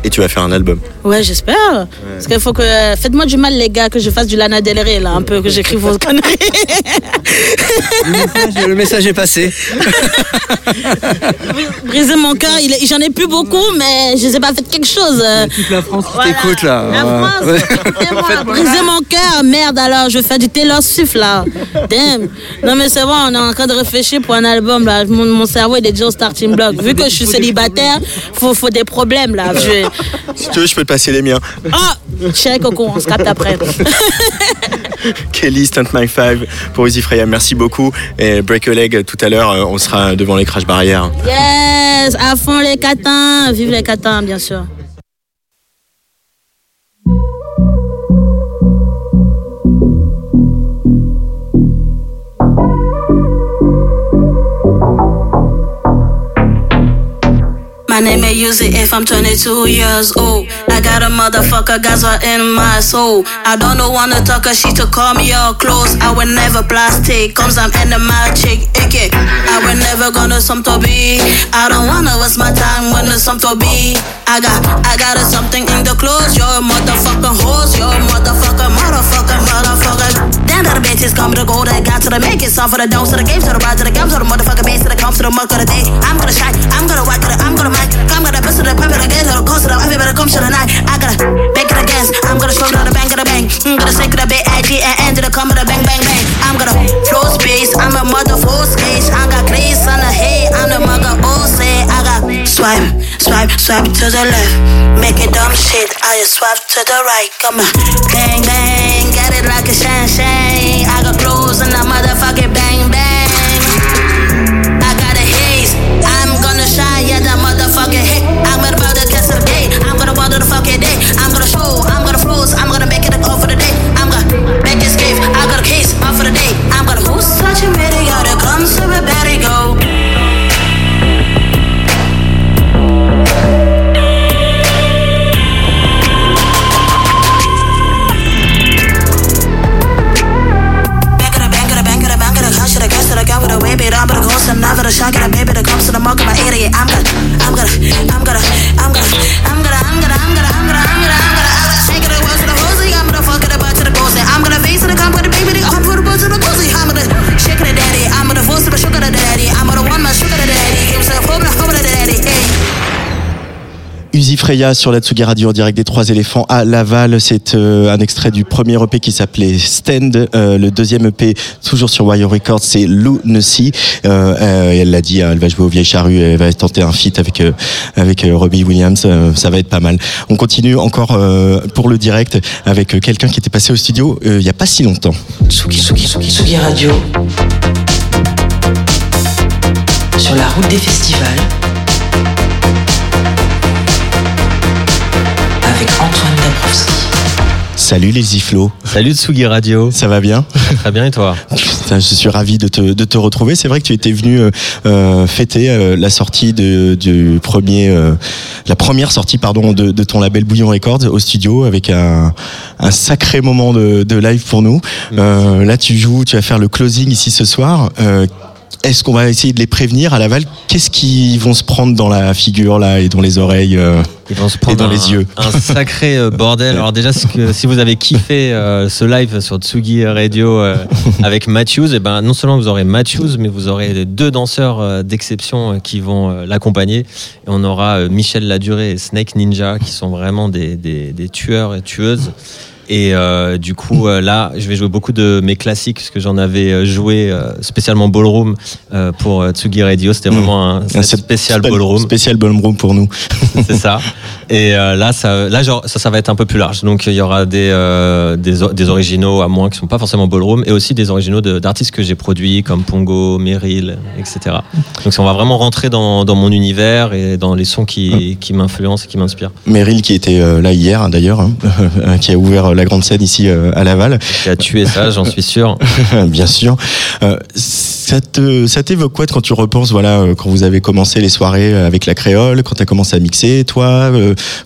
Et tu vas faire un album. Ouais, j'espère. Parce qu'il faut que. Faites-moi du mal, les gars, que je fasse du Lana Del Rey, là, un peu, que j'écrive vos conneries. Le message est passé. Briser mon cœur, j'en ai plus beaucoup, mais je sais pas, faites quelque chose. Toute la France t'écoute là. La France, Ouais. Briser mon cœur, merde alors, je vais faire du Taylor Swift là. Damn. Non mais c'est bon, on est en train de réfléchir pour un album là. Mon, mon cerveau il est déjà au starting block. Vu que je suis célibataire, faut, faut des problèmes là. Je... Si tu veux, je peux te passer les miens. Ah, chérie Coco, on se capte après. Kelly, Stunt My Five pour Uzi Freya, merci beaucoup. Et Break a Leg tout à l'heure, euh, on sera devant les crash barrières. Yes, à fond les catins, vive les catins bien sûr. My name oh. may use it if I'm 22 years old. I got a motherfucker Gaza in my soul. I don't know wanna talk a shit to call me all close. I will never plastic, comes I'm in the my chick, icky. I will never gonna some to be. I don't wanna waste my time when there's some to be. I got, I got a something in the clothes. You're a motherfucking horse. You're a motherfucker, motherfucker, motherfucker. Damn, that the bitches come to the gold. I got to the make it. Song for the dome, to the games, to the ride, to the games, to the motherfucking base, to the comps, to the muck of the day. I'm gonna shine, I'm gonna whack it, I'm gonna mic. I'm gonna bust to the pump it again, to the coast, to the everybody come to the night. I gotta bake it again. I'm gonna show to the bang of the bang. I'm gonna shake it a bit, edgy, and end to the come of the bang, bang, bang. I'm gonna flow space. I'm a mother full skate. Swipe, swipe, swipe to the left. Make it dumb shit. I just swipe to the right. Come on, bang, bang. Get it like a shine, shine. I got clothes and a motherfucking bang. The shot, get a baby that comes to the mark of my idiot. I'm gonna, I'm gonna, I'm gonna, Uzi Freya sur la Tsugi Radio en direct des Trois Éléphants à Laval. C'est euh, un extrait du premier EP qui s'appelait Stand. Euh, le deuxième EP, toujours sur Wire Records, c'est Lunacy. Euh, euh, elle l'a dit, hein, elle va jouer au Vieilles Charrues, elle va tenter un feat avec avec Robbie Williams. Ça va être pas mal. On continue encore pour le direct avec quelqu'un qui était passé au studio il y a pas si longtemps. Tsugi, Tsugi, Tsugi, Tsugi Radio. Sur la route des festivals. Avec Antoine Dabrowski. Salut les Iflo. Salut Tsugi Radio. Ça va bien? Très bien et toi? Putain, je suis ravi de te, de te retrouver. C'est vrai que tu étais venu euh, euh, fêter euh, la sortie de, du premier, euh, la première sortie pardon de, de ton label Bouillon Records au studio avec un, un sacré moment de, de live pour nous. Euh, là, tu joues, tu vas faire le closing ici ce soir. Est-ce qu'on va essayer de les prévenir à Laval? Qu'est-ce qu'ils vont se prendre dans la figure là et dans les oreilles euh, Ils vont se et prendre dans un, les yeux? un sacré euh, bordel. Alors déjà, ce que- si vous avez kiffé euh, ce live sur Tsugi Radio euh, avec Matthews, et ben non seulement vous aurez Matthews, mais vous aurez deux danseurs d'exception qui vont l'accompagner. Et on aura Michel Ladurée et Snake Ninja qui sont vraiment des, des- des tueurs et tueuses. Et euh, du coup, euh, là, je vais jouer beaucoup de mes classiques, parce que j'en avais euh, joué euh, spécialement Ballroom euh, pour Tsugi Radio. C'était vraiment un, set- spécial spé- Ballroom. Spécial ballroom pour nous. C'est ça. Et euh, là, ça, là genre, ça, ça va être un peu plus large. Donc, il y aura des, euh, des, o- des originaux à moi qui sont pas forcément ballroom, et aussi des originaux de- d'artistes que j'ai produits comme Pongo, Meryl, etc. Donc, on va vraiment rentrer dans, dans mon univers et dans les sons qui, qui m'influencent et qui m'inspirent. Meryl qui était euh, là hier hein, d'ailleurs, hein, qui a ouvert la grande scène ici à Laval. Qui a tué ça, j'en suis sûr. Bien sûr. Ça t'évoque quoi quand tu repenses, voilà, quand vous avez commencé les soirées avec la créole, quand tu as commencé à mixer, toi,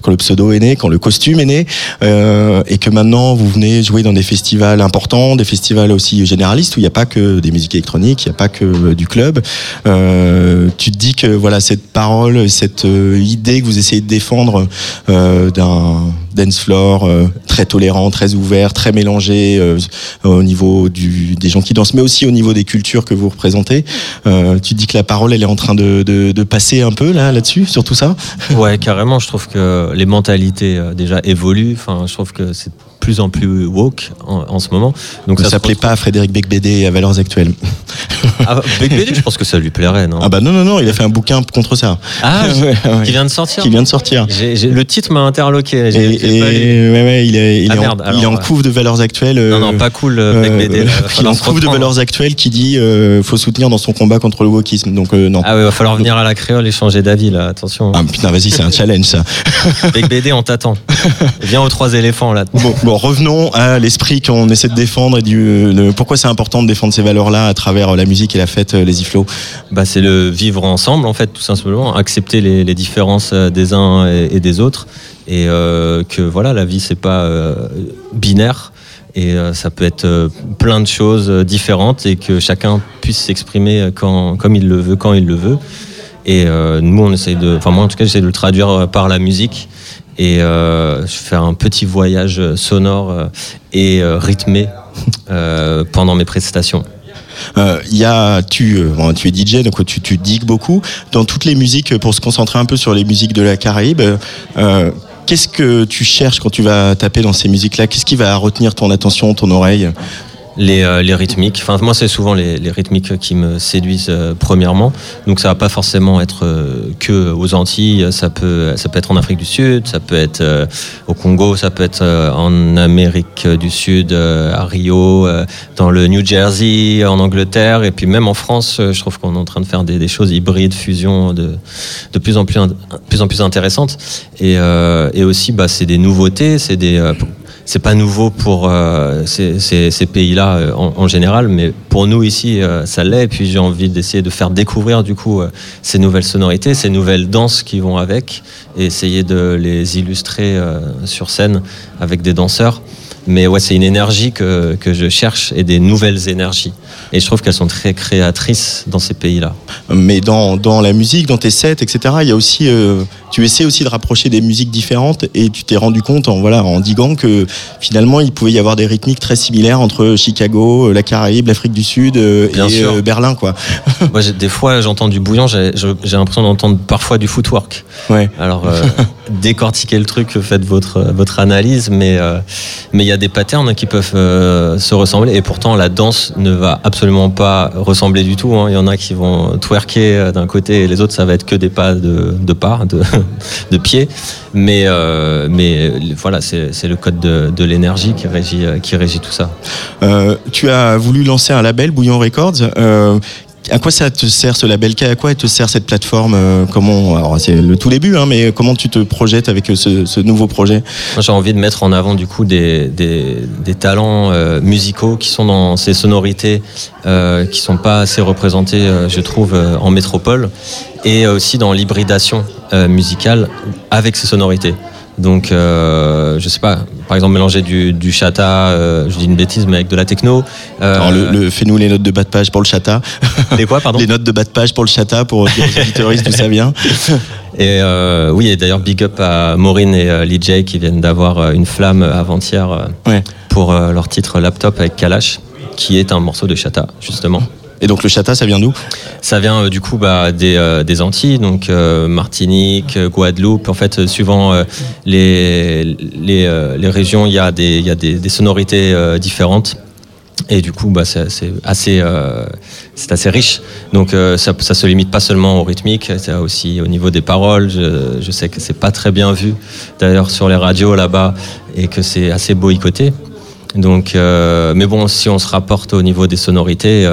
quand le pseudo est né, quand le costume est né, euh, et que maintenant vous venez jouer dans des festivals importants, des festivals aussi généralistes où il n'y a pas que des musiques électroniques, il n'y a pas que euh, du club. Euh, tu te dis que voilà cette parole, cette idée que vous essayez de défendre d'un dance floor très tolérant, très ouvert, très mélangé au niveau des gens qui dansent, mais aussi au niveau des cultures que vous représentez. Tu te dis que la parole, elle est en train de, de, de passer un peu là, là-dessus, sur tout ça? Ouais, carrément. Je trouve que les mentalités euh, déjà évoluent. Enfin, je trouve que c'est plus en plus woke en, en ce moment. Donc, ça se s'appelait pas Frédéric Becbédé à Valeurs Actuelles. Ah, Bec BD, je pense que ça lui plairait, non Ah bah non, non, non, il a fait un bouquin contre ça. Ah, Ouais, ouais. qui vient de sortir Qui vient de sortir. Le titre m'a interloqué. Et, ouais, ouais, il est, il Ah, est merde, en, alors, il est en ouais. couve de Valeurs Actuelles. Non, euh, non, pas cool, le Bec BD, là, va il est en couve de. Valeurs Actuelles qui dit euh, faut soutenir dans son combat contre le wokisme. Donc euh, non. Ah ouais, va falloir venir à la créole et changer d'avis là, attention. Ah putain, vas-y, c'est un challenge ça. Bec BD, on t'attend. Viens aux trois éléphants là. Bon, bon, revenons à l'esprit qu'on essaie de défendre et du pourquoi c'est important de défendre ces valeurs-là à travers la musique et la fête, euh, les iflots. Bah, c'est le vivre ensemble en fait, tout simplement, accepter les, différences euh, des uns et, des autres, et euh, que voilà, la vie c'est pas euh, binaire. Et euh, ça peut être euh, plein de choses euh, différentes et que chacun puisse s'exprimer quand, comme il le veut, quand il le veut. Et euh, nous, on essaye de, enfin moi en tout cas, j'essaie de le traduire euh, par la musique et euh, faire un petit voyage sonore euh, et euh, rythmé pendant mes prestations. Euh, y a, tu, bon, tu es DJ, donc tu, tu digues beaucoup. Dans toutes les musiques, pour se concentrer un peu sur les musiques de la Caraïbe, qu'est-ce que tu cherches quand tu vas taper dans ces musiques-là? Qu'est-ce qui va retenir ton attention, ton oreille? Les, euh, les rythmiques. Enfin, moi, c'est souvent les, les rythmiques qui me séduisent euh, premièrement. Donc, ça va pas forcément être euh, que aux Antilles. Ça peut, ça peut être en Afrique du Sud, ça peut être euh, au Congo, ça peut être euh, en Amérique du Sud, euh, à Rio, dans le New Jersey, en Angleterre, et puis même en France. je trouve qu'on est en train de faire des, des choses hybrides, fusions de, de plus en plus, in- plus en plus intéressantes. Et, et aussi, bah, c'est des nouveautés, c'est des c'est pas nouveau pour euh, ces, ces- ces pays-là euh, en, en général, mais pour nous ici, euh, ça l'est. Et puis j'ai envie d'essayer de faire découvrir du coup euh, ces nouvelles sonorités, ces nouvelles danses qui vont avec, et essayer de les illustrer euh, sur scène avec des danseurs. Mais ouais, c'est une énergie que, que je cherche et des nouvelles énergies. Et je trouve qu'elles sont très créatrices dans ces pays-là. Mais dans, dans la musique, dans tes sets, etc., il y a aussi, euh, tu essaies aussi de rapprocher des musiques différentes et tu t'es rendu compte en, voilà, en diguant que finalement il pouvait y avoir des rythmiques très similaires entre Chicago, euh, la Caraïbe, l'Afrique du Sud euh, Bien et sûr. euh, Berlin. Quoi. Moi, des fois, j'entends du bouillon, j'ai l'impression d'entendre parfois du footwork. Ouais. Alors, décortiquez le truc, faites votre, votre analyse, mais mais il y a des patterns qui peuvent euh, se ressembler, et pourtant, la danse ne va absolument pas ressembler du tout. hein. Il y en a qui vont twerker euh, d'un côté, et les autres, ça va être que des pas de, de pas, de, de pied. Mais, euh, mais voilà, c'est le code de, de l'énergie qui régit, qui tout ça. Tu as voulu lancer un label, Bouillon Records. Euh, à quoi ça te sert ce label À quoi te sert cette plateforme Euh, Comment Alors c'est le tout début, hein, mais comment tu te projettes avec ce, ce nouveau projet? J'ai envie de mettre en avant du coup des, des, talents euh, musicaux qui sont dans ces sonorités euh, qui sont pas assez représentés, euh, je trouve, euh, en métropole, et aussi dans l'hybridation euh, musicale avec ces sonorités. Donc, euh, je sais pas, par exemple, mélanger du, du chata, euh, je dis une bêtise, mais avec de la techno. Euh, Alors le, le- fais-nous les notes de bas de page pour le chata. Les quoi, pardon Les notes de bas de page pour le chata pour dire aux auditeurs d'où ça vient. Et euh, oui, et d'ailleurs, big up à Maureen et euh, Lee J qui viennent d'avoir euh, une flamme avant-hier euh, Ouais. pour leur titre Laptop avec Kalash, qui est un morceau de Chata, justement. Et donc le chata, ça vient d'où Ça vient euh, du coup bah, des, euh, des Antilles, donc euh, Martinique, Guadeloupe. En fait, suivant les, régions, il y a des, sonorités différentes. Et du coup, bah, c'est assez, riche. Donc, ça, ça se limite pas seulement au rythmique, c'est aussi au niveau des paroles. Je, je sais que c'est pas très bien vu, d'ailleurs, sur les radios là-bas, et que c'est assez boycotté. Donc, mais bon, si on se rapporte au niveau des sonorités,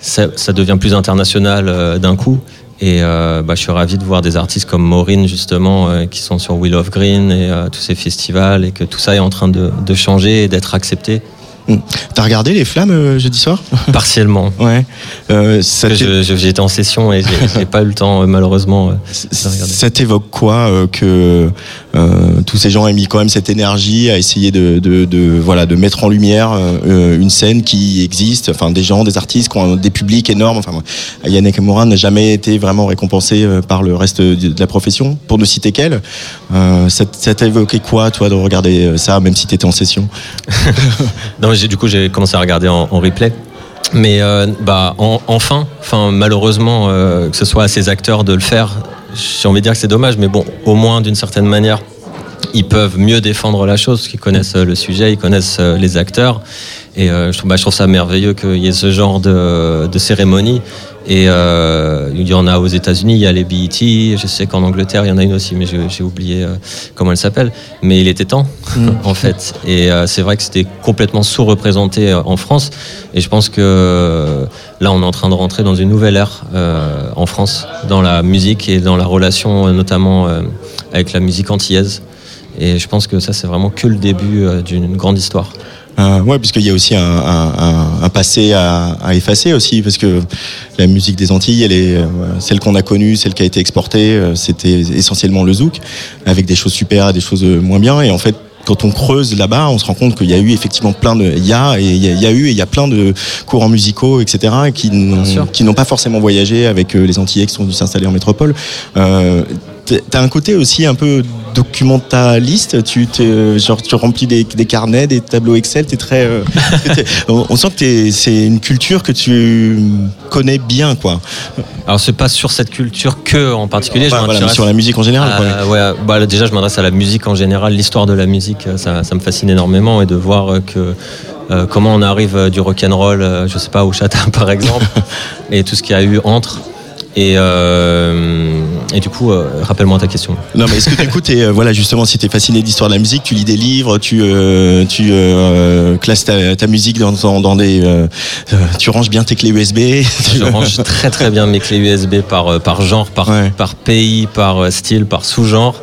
ça, ça devient plus international euh, d'un coup. Et euh, bah, je suis ravi de voir des artistes comme Maureen, justement, euh, qui sont sur Wheel of Green et euh, tous ces festivals, et que tout ça est en train de, de changer et d'être accepté. T'as regardé les flammes jeudi soir? Partiellement. Ouais. J'étais en session et j'ai- pas eu le temps, malheureusement, de regarder. Ça t'évoque quoi que tous ces gens aient mis quand même cette énergie à essayer de, voilà de mettre en lumière euh, une scène qui existe, enfin des gens, des artistes ont des publics énormes. Enfin, Ayane Nakamura n'a jamais été vraiment récompensé euh, par le reste de la profession, pour ne citer qu'elle. Euh, ça t'a évoqué quoi, toi, de regarder euh, ça, même si t'étais en session? Non, du coup, j'ai commencé à regarder en, replay. Mais euh, bah, en- enfin, enfin, malheureusement, euh, que ce soit à ces acteurs de le faire, j'ai envie de dire que c'est dommage, mais bon, au moins d'une certaine manière, ils peuvent mieux défendre la chose, parce qu'ils connaissent euh, le sujet, ils connaissent euh, les acteurs. Et euh, je, trouve, bah, je trouve ça merveilleux qu'il y ait ce genre de cérémonie. Et euh, il y en a aux États-Unis, il y a les BET. Je sais qu'en Angleterre, il y en a une aussi, mais j'ai oublié euh, comment elle s'appelle. Mais il était temps, en fait. Et euh, c'est vrai que c'était complètement sous-représenté en France. Et je pense que là, on est en train de rentrer dans une nouvelle ère en France, dans la musique et dans la relation, notamment avec la musique antillaise. Et je pense que ça, c'est vraiment que le début d'une grande histoire. Euh, ouais, puisqu'il y a aussi un, un- un- un passé à, à effacer aussi, parce que la musique des Antilles, elle est euh, celle qu'on a connue, celle qui a été exportée, euh, c'était essentiellement le zouk, avec des choses super des choses euh, moins bien. Et en fait, quand on creuse là-bas, on se rend compte qu'il y a eu effectivement plein de, il y a et il y a, il y a eu et il y a plein de courants musicaux, etc., qui n'ont qui n'ont pas forcément voyagé avec les Antillais qui sont venus s'installer en métropole. Euh, T'as un côté aussi un peu documentaliste. Tu, genre, tu remplis des, des carnets, des tableaux Excel. T'es très. euh, t'es- on, on sent que t'es- c'est une culture que tu connais bien, quoi. Alors c'est pas sur cette culture que en particulier. Enfin, je voilà, sur la musique en général, quoi. Euh, ouais, bah, déjà je m'adresse à la musique en général, l'histoire de la musique, euh, ça, ça me fascine énormément et de voir euh, que euh, comment on arrive euh, du rock and roll, euh, je sais pas au chata par exemple, et tout ce qu'il y a eu entre. Et, euh, et du coup, euh, rappelle-moi ta question. Non, mais est-ce que du coup, euh, voilà, justement, si t'es fasciné d'histoire de la musique, tu lis des livres, tu, euh, tu euh, classes ta, ta musique dans, dans, dans des, tu ranges bien tes clés USB. Je range très très bien mes clés USB par, par genre, par, par pays, par style, par sous-genre.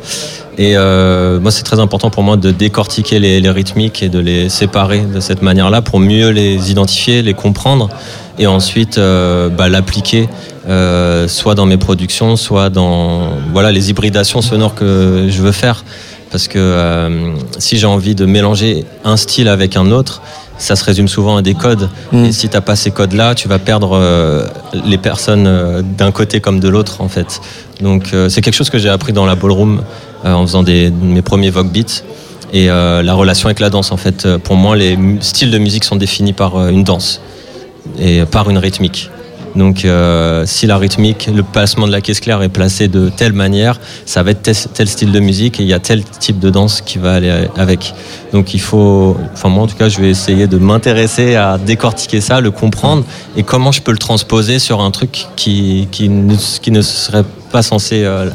Et euh, moi, c'est très important pour moi de décortiquer les, les rythmiques et de les séparer de cette manière-là pour mieux les identifier, les comprendre et ensuite euh, bah, l'appliquer euh, soit dans mes productions, soit dans voilà les hybridations sonores que je veux faire. parce que euh, si j'ai envie de mélanger un style avec un autre, ça se résume souvent à des codes. Mm. Et si t'as pas ces codes-là, tu vas perdre euh, les personnes euh, d'un côté comme de l'autre, en fait. Donc euh, c'est quelque chose que j'ai appris dans la ballroom euh, en faisant des, mes premiers Vogue Beats. Et euh, la relation avec la danse, en fait, pour moi, les styles de musique sont définis par euh, une danse et par une rythmique. Donc, euh, si la rythmique, le placement de la caisse claire est placé de telle manière, ça va être tel, style de musique et il y a tel type de danse qui va aller avec. Donc, il faut, enfin moi en tout cas, je vais essayer de m'intéresser à décortiquer ça, le comprendre et comment je peux le transposer sur un truc qui, qui, ne, qui ne serait pas censé euh,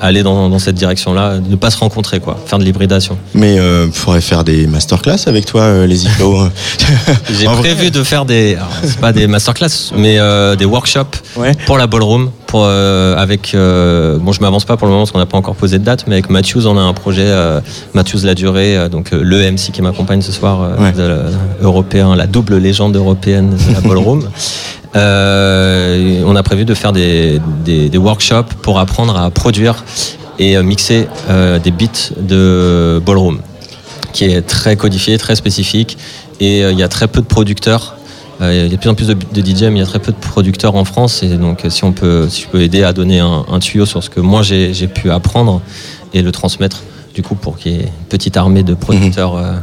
aller dans, dans cette direction-là, ne pas se rencontrer, quoi, faire de l'hybridation. Mais euh, faudrait faire des masterclass avec toi, euh, les Iflo. J'ai vrai. prévu de faire des, c'est pas des masterclass, mais euh, des workshops pour la ballroom, pour euh, avec, euh, bon, je m'avance pas pour le moment parce qu'on n'a pas encore posé de date, mais avec Matthews, on a un projet, Matthews la durée, donc le MC qui m'accompagne ce soir, Ouais. de la- européen, la double légende européenne de la ballroom. Euh, on a prévu de faire des, des, des workshops pour apprendre à produire et euh, mixer euh, des beats de ballroom qui est très codifié, très spécifique. Et euh, il y a très peu de producteurs. Il y a de plus en plus de, de DJ, mais il y a très peu de producteurs en France. Et donc, si, on peut, si je peux aider à donner un, un tuyau sur ce que moi j'ai pu apprendre et le transmettre, du coup, pour qu'il y ait une petite armée de producteurs euh,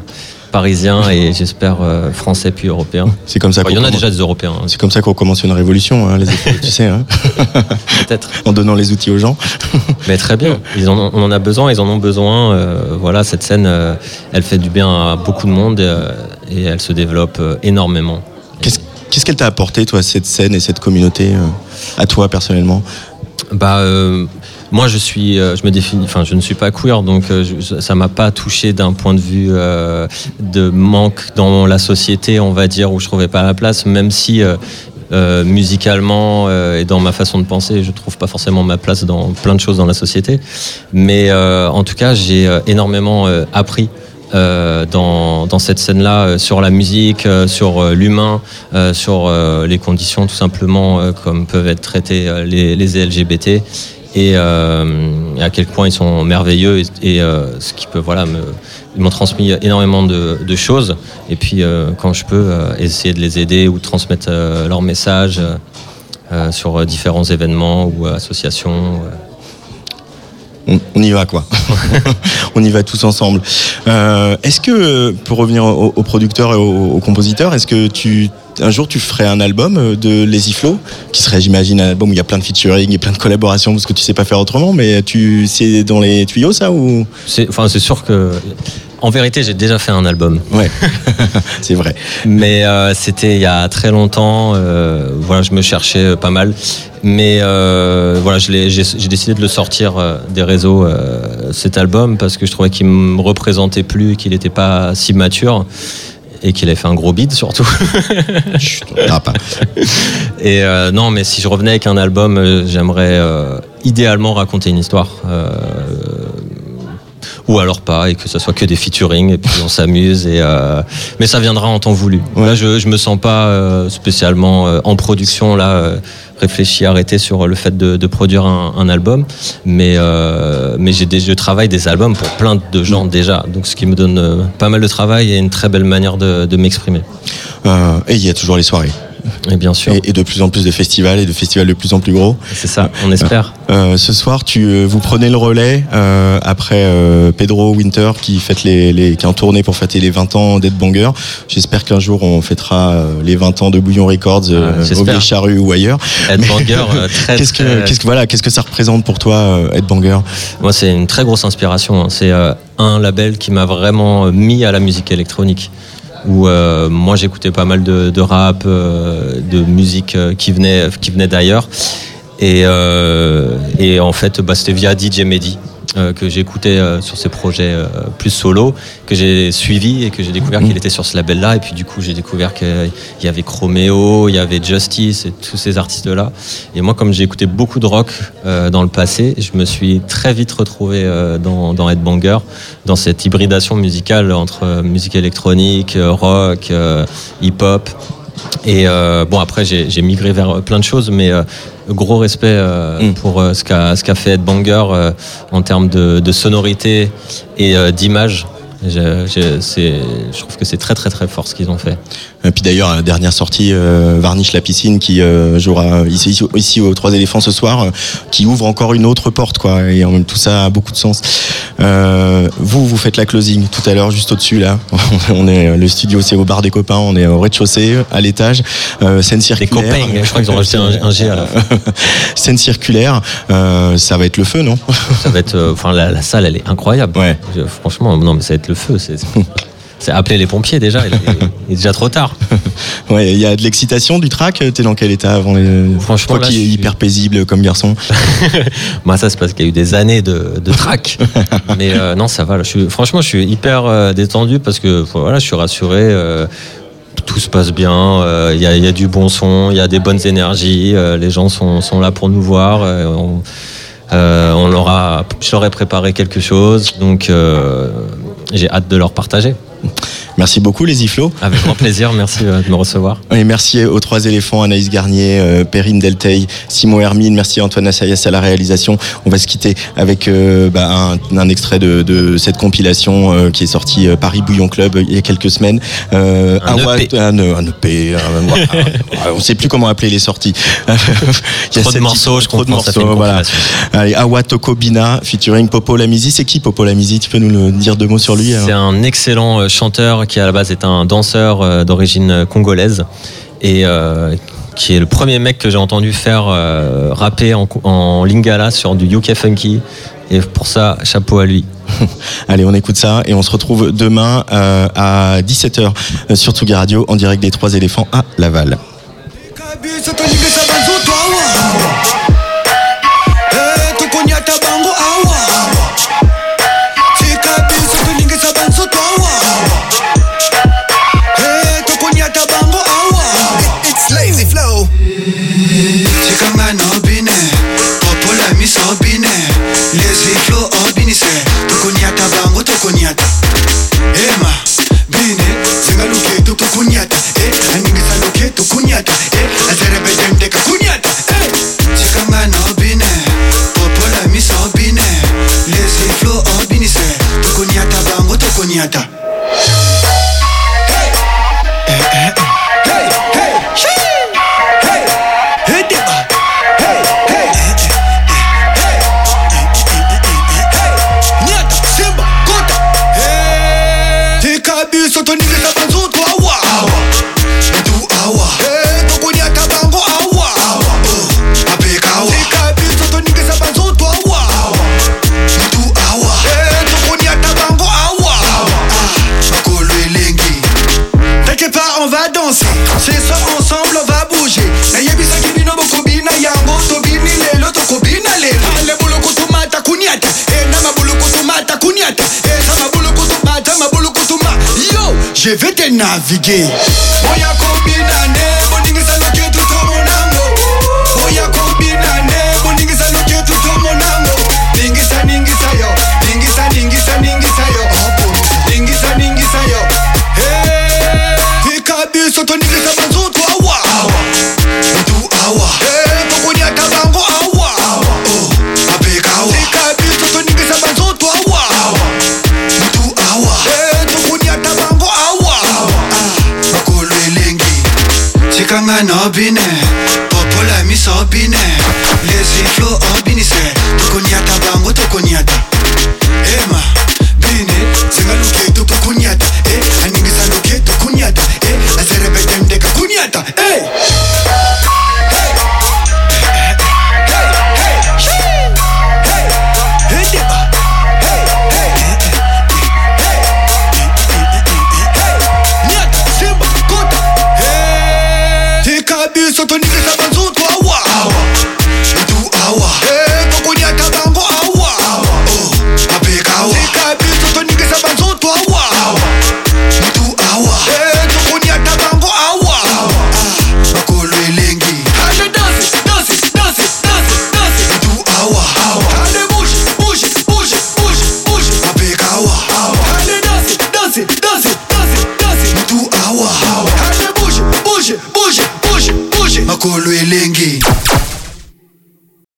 parisiens et j'espère euh, français puis européens. C'est comme ça Enfin, Il y en a déjà des européens. hein, C'est comme ça qu'on commence une révolution, hein, les Iflo, tu sais. Hein Peut-être. en donnant les outils aux gens. Mais très bien, ils en ont- on en a besoin, ils en ont besoin. euh, voilà, cette scène, euh, elle fait du bien à beaucoup de monde et elle se développe énormément. Qu'est-ce qu'est-ce qu'elle t'a apporté, toi, cette scène et cette communauté, à toi personnellement? Bah, moi, je suis, euh, je me définis, enfin, je ne suis pas queer, donc euh, je- ça m'a pas touché d'un point de vue euh, de manque dans la société, on va dire, où je trouvais pas la place, même si. musicalement et dans ma façon de penser, je trouve pas forcément ma place dans plein de choses dans la société. Mais en tout cas, j'ai énormément appris dans, cette scène-là sur la musique, sur l'humain, sur les conditions tout simplement comme peuvent être traités les, les LGBT et, euh, à quel point ils sont merveilleux et, euh, ce qui peut voilà me ils m'ont transmis énormément de, choses et puis euh, quand je peux essayer de les aider ou transmettre leur message sur différents événements ou associations. On, y va, quoi. on y va tous ensemble. Euh, est-ce que, pour revenir aux, aux producteurs et aux, compositeurs, est-ce que tu un jour tu ferais un album euh, de Les Iflo qui serait j'imagine un album où il y a plein de featuring et plein de collaborations parce que tu sais pas faire autrement mais tu c'est dans les tuyaux ça ou? C'est enfin c'est sûr que en vérité j'ai déjà fait un album ouais c'est vrai mais euh, c'était il y a très longtemps euh, voilà je me cherchais euh, pas mal mais euh, voilà j'ai décidé de le sortir des réseaux cet album parce que je trouvais qu'il me représentait plus qu'il n'était pas si mature et qu'il avait fait un gros bide surtout. et euh, non, mais si je revenais avec un album, euh, j'aimerais euh, idéalement raconter une histoire. Ou alors pas, et que ça soit que des featuring, et puis on s'amuse. Et euh, mais ça viendra en temps voulu. Là, je, je me sens pas euh, spécialement euh, en production là, euh, réfléchi, arrêté sur le fait de, de produire un, un album, mais euh, mais j'ai des, je travaille des albums pour plein de gens déjà, donc ce qui me donne pas mal de travail et une très belle manière de, de m'exprimer. Euh, et il y a toujours les soirées et bien sûr et, et de plus en plus de festivals et de festivals de plus en plus gros c'est ça on espère Euh, ce soir tu euh, vous prenez le relais euh, après euh, Pedro Winter qui fête les, les qui est en tournée pour fêter les 20 ans d'Ed Banger j'espère qu'un jour on fêtera euh, les 20 ans de Bouillon Records euh, au. Vieille Charrue ou ailleurs Ed Mais- Banger, euh, très, qu'est-ce que très- qu'est-ce que voilà qu'est-ce que ça représente pour toi euh, Ed Banger? Moi, c'est une très grosse inspiration. hein. C'est euh, un label qui m'a vraiment euh, mis à la musique électronique. Où euh, moi, j'écoutais pas mal de, rap, euh, de musique euh, qui venait, qui venait d'ailleurs. Et, et en fait, bah, c'était via DJ Mehdi euh, que j'écoutais euh, sur ses projets euh, plus solo, que j'ai suivi et que j'ai découvert qu'il était sur ce label-là. Et puis du coup, j'ai découvert qu'il y avait Chromeo, il y avait Justice et tous ces artistes-là. Et moi, comme j'ai écouté beaucoup de rock dans le passé, je me suis très vite retrouvé dans, dans Headbanger, dans cette hybridation musicale entre musique électronique, rock, hip-hop. Et euh, bon, après, j'ai migré vers plein de choses, mais euh, gros respect euh, pour euh, ce qu'a fait Ed Banger euh, en termes de, de sonorité et euh, d'image. Je, je trouve que c'est très très très fort ce qu'ils ont fait. Et puis d'ailleurs, dernière sortie, euh, Varnish la piscine, qui euh, jouera ici, ici, ici aux Trois éléphants ce soir, euh, qui ouvre encore une autre porte, quoi. Et en même tout ça a beaucoup de sens. Euh, vous, vous faites la closing tout à l'heure, juste au-dessus là. on est le studio, c'est au bar des copains. On est au rez-de-chaussée, à l'étage. Euh, scène circulaire. copains, je crois qu'ils ont rajouté un- un G à la scène circulaire. euh, ça va être le feu, non? Ça va être, euh, enfin, la, la salle, elle est incroyable. Je- franchement, non, mais ça va être le feu. C'est, c'est appeler les pompiers déjà. Il est, il est déjà trop tard. Ouais, il y a de l'excitation, du track. T'es dans quel état avant les... Franchement, Toi qui suis- hyper paisible comme garçon. Moi, ça, c'est parce qu'il y a eu des années de, de track. Mais euh, non, ça va. là. Je suis, franchement, je suis hyper euh, détendu parce que voilà, je suis rassuré. euh, tout se passe bien. euh, Il y, a, il y a du bon son, il y a des bonnes énergies. euh, les gens sont, sont là pour nous voir. euh, on, euh, on leur a, je leur ai préparé quelque chose. Donc, euh, j'ai hâte de leur partager. Merci beaucoup, les Iflo. Avec grand plaisir. Merci euh, de me recevoir. Et merci aux trois éléphants, Anaïs Garnier, euh, Perrine Delteil, Simon Hermine. Merci Antoine Assayas à la réalisation. On va se quitter avec euh, bah, un, un extrait de, de cette compilation euh, qui est sortie euh, Paris Bouillon Club il y a quelques semaines. Un Awa- EP. Un, un EP. un- on ne sait plus comment appeler les sorties. Il y a Trop de morceaux, je trop de comprends, fait une morceaux, voilà. Allez, Awa Tokobina featuring Popo Lamizi. C'est qui Popo Lamizi Tu peux nous le dire deux mots sur lui alors C'est un excellent euh, qui à la base est un danseur euh, d'origine congolaise et euh, qui est le premier mec que j'ai entendu faire euh, rapper en, en lingala sur du UK funky. Et pour ça, chapeau à lui. Allez, on écoute ça et on se retrouve demain euh, à 17h sur Tsugi Radio en direct des Trois éléphants à Laval. Vais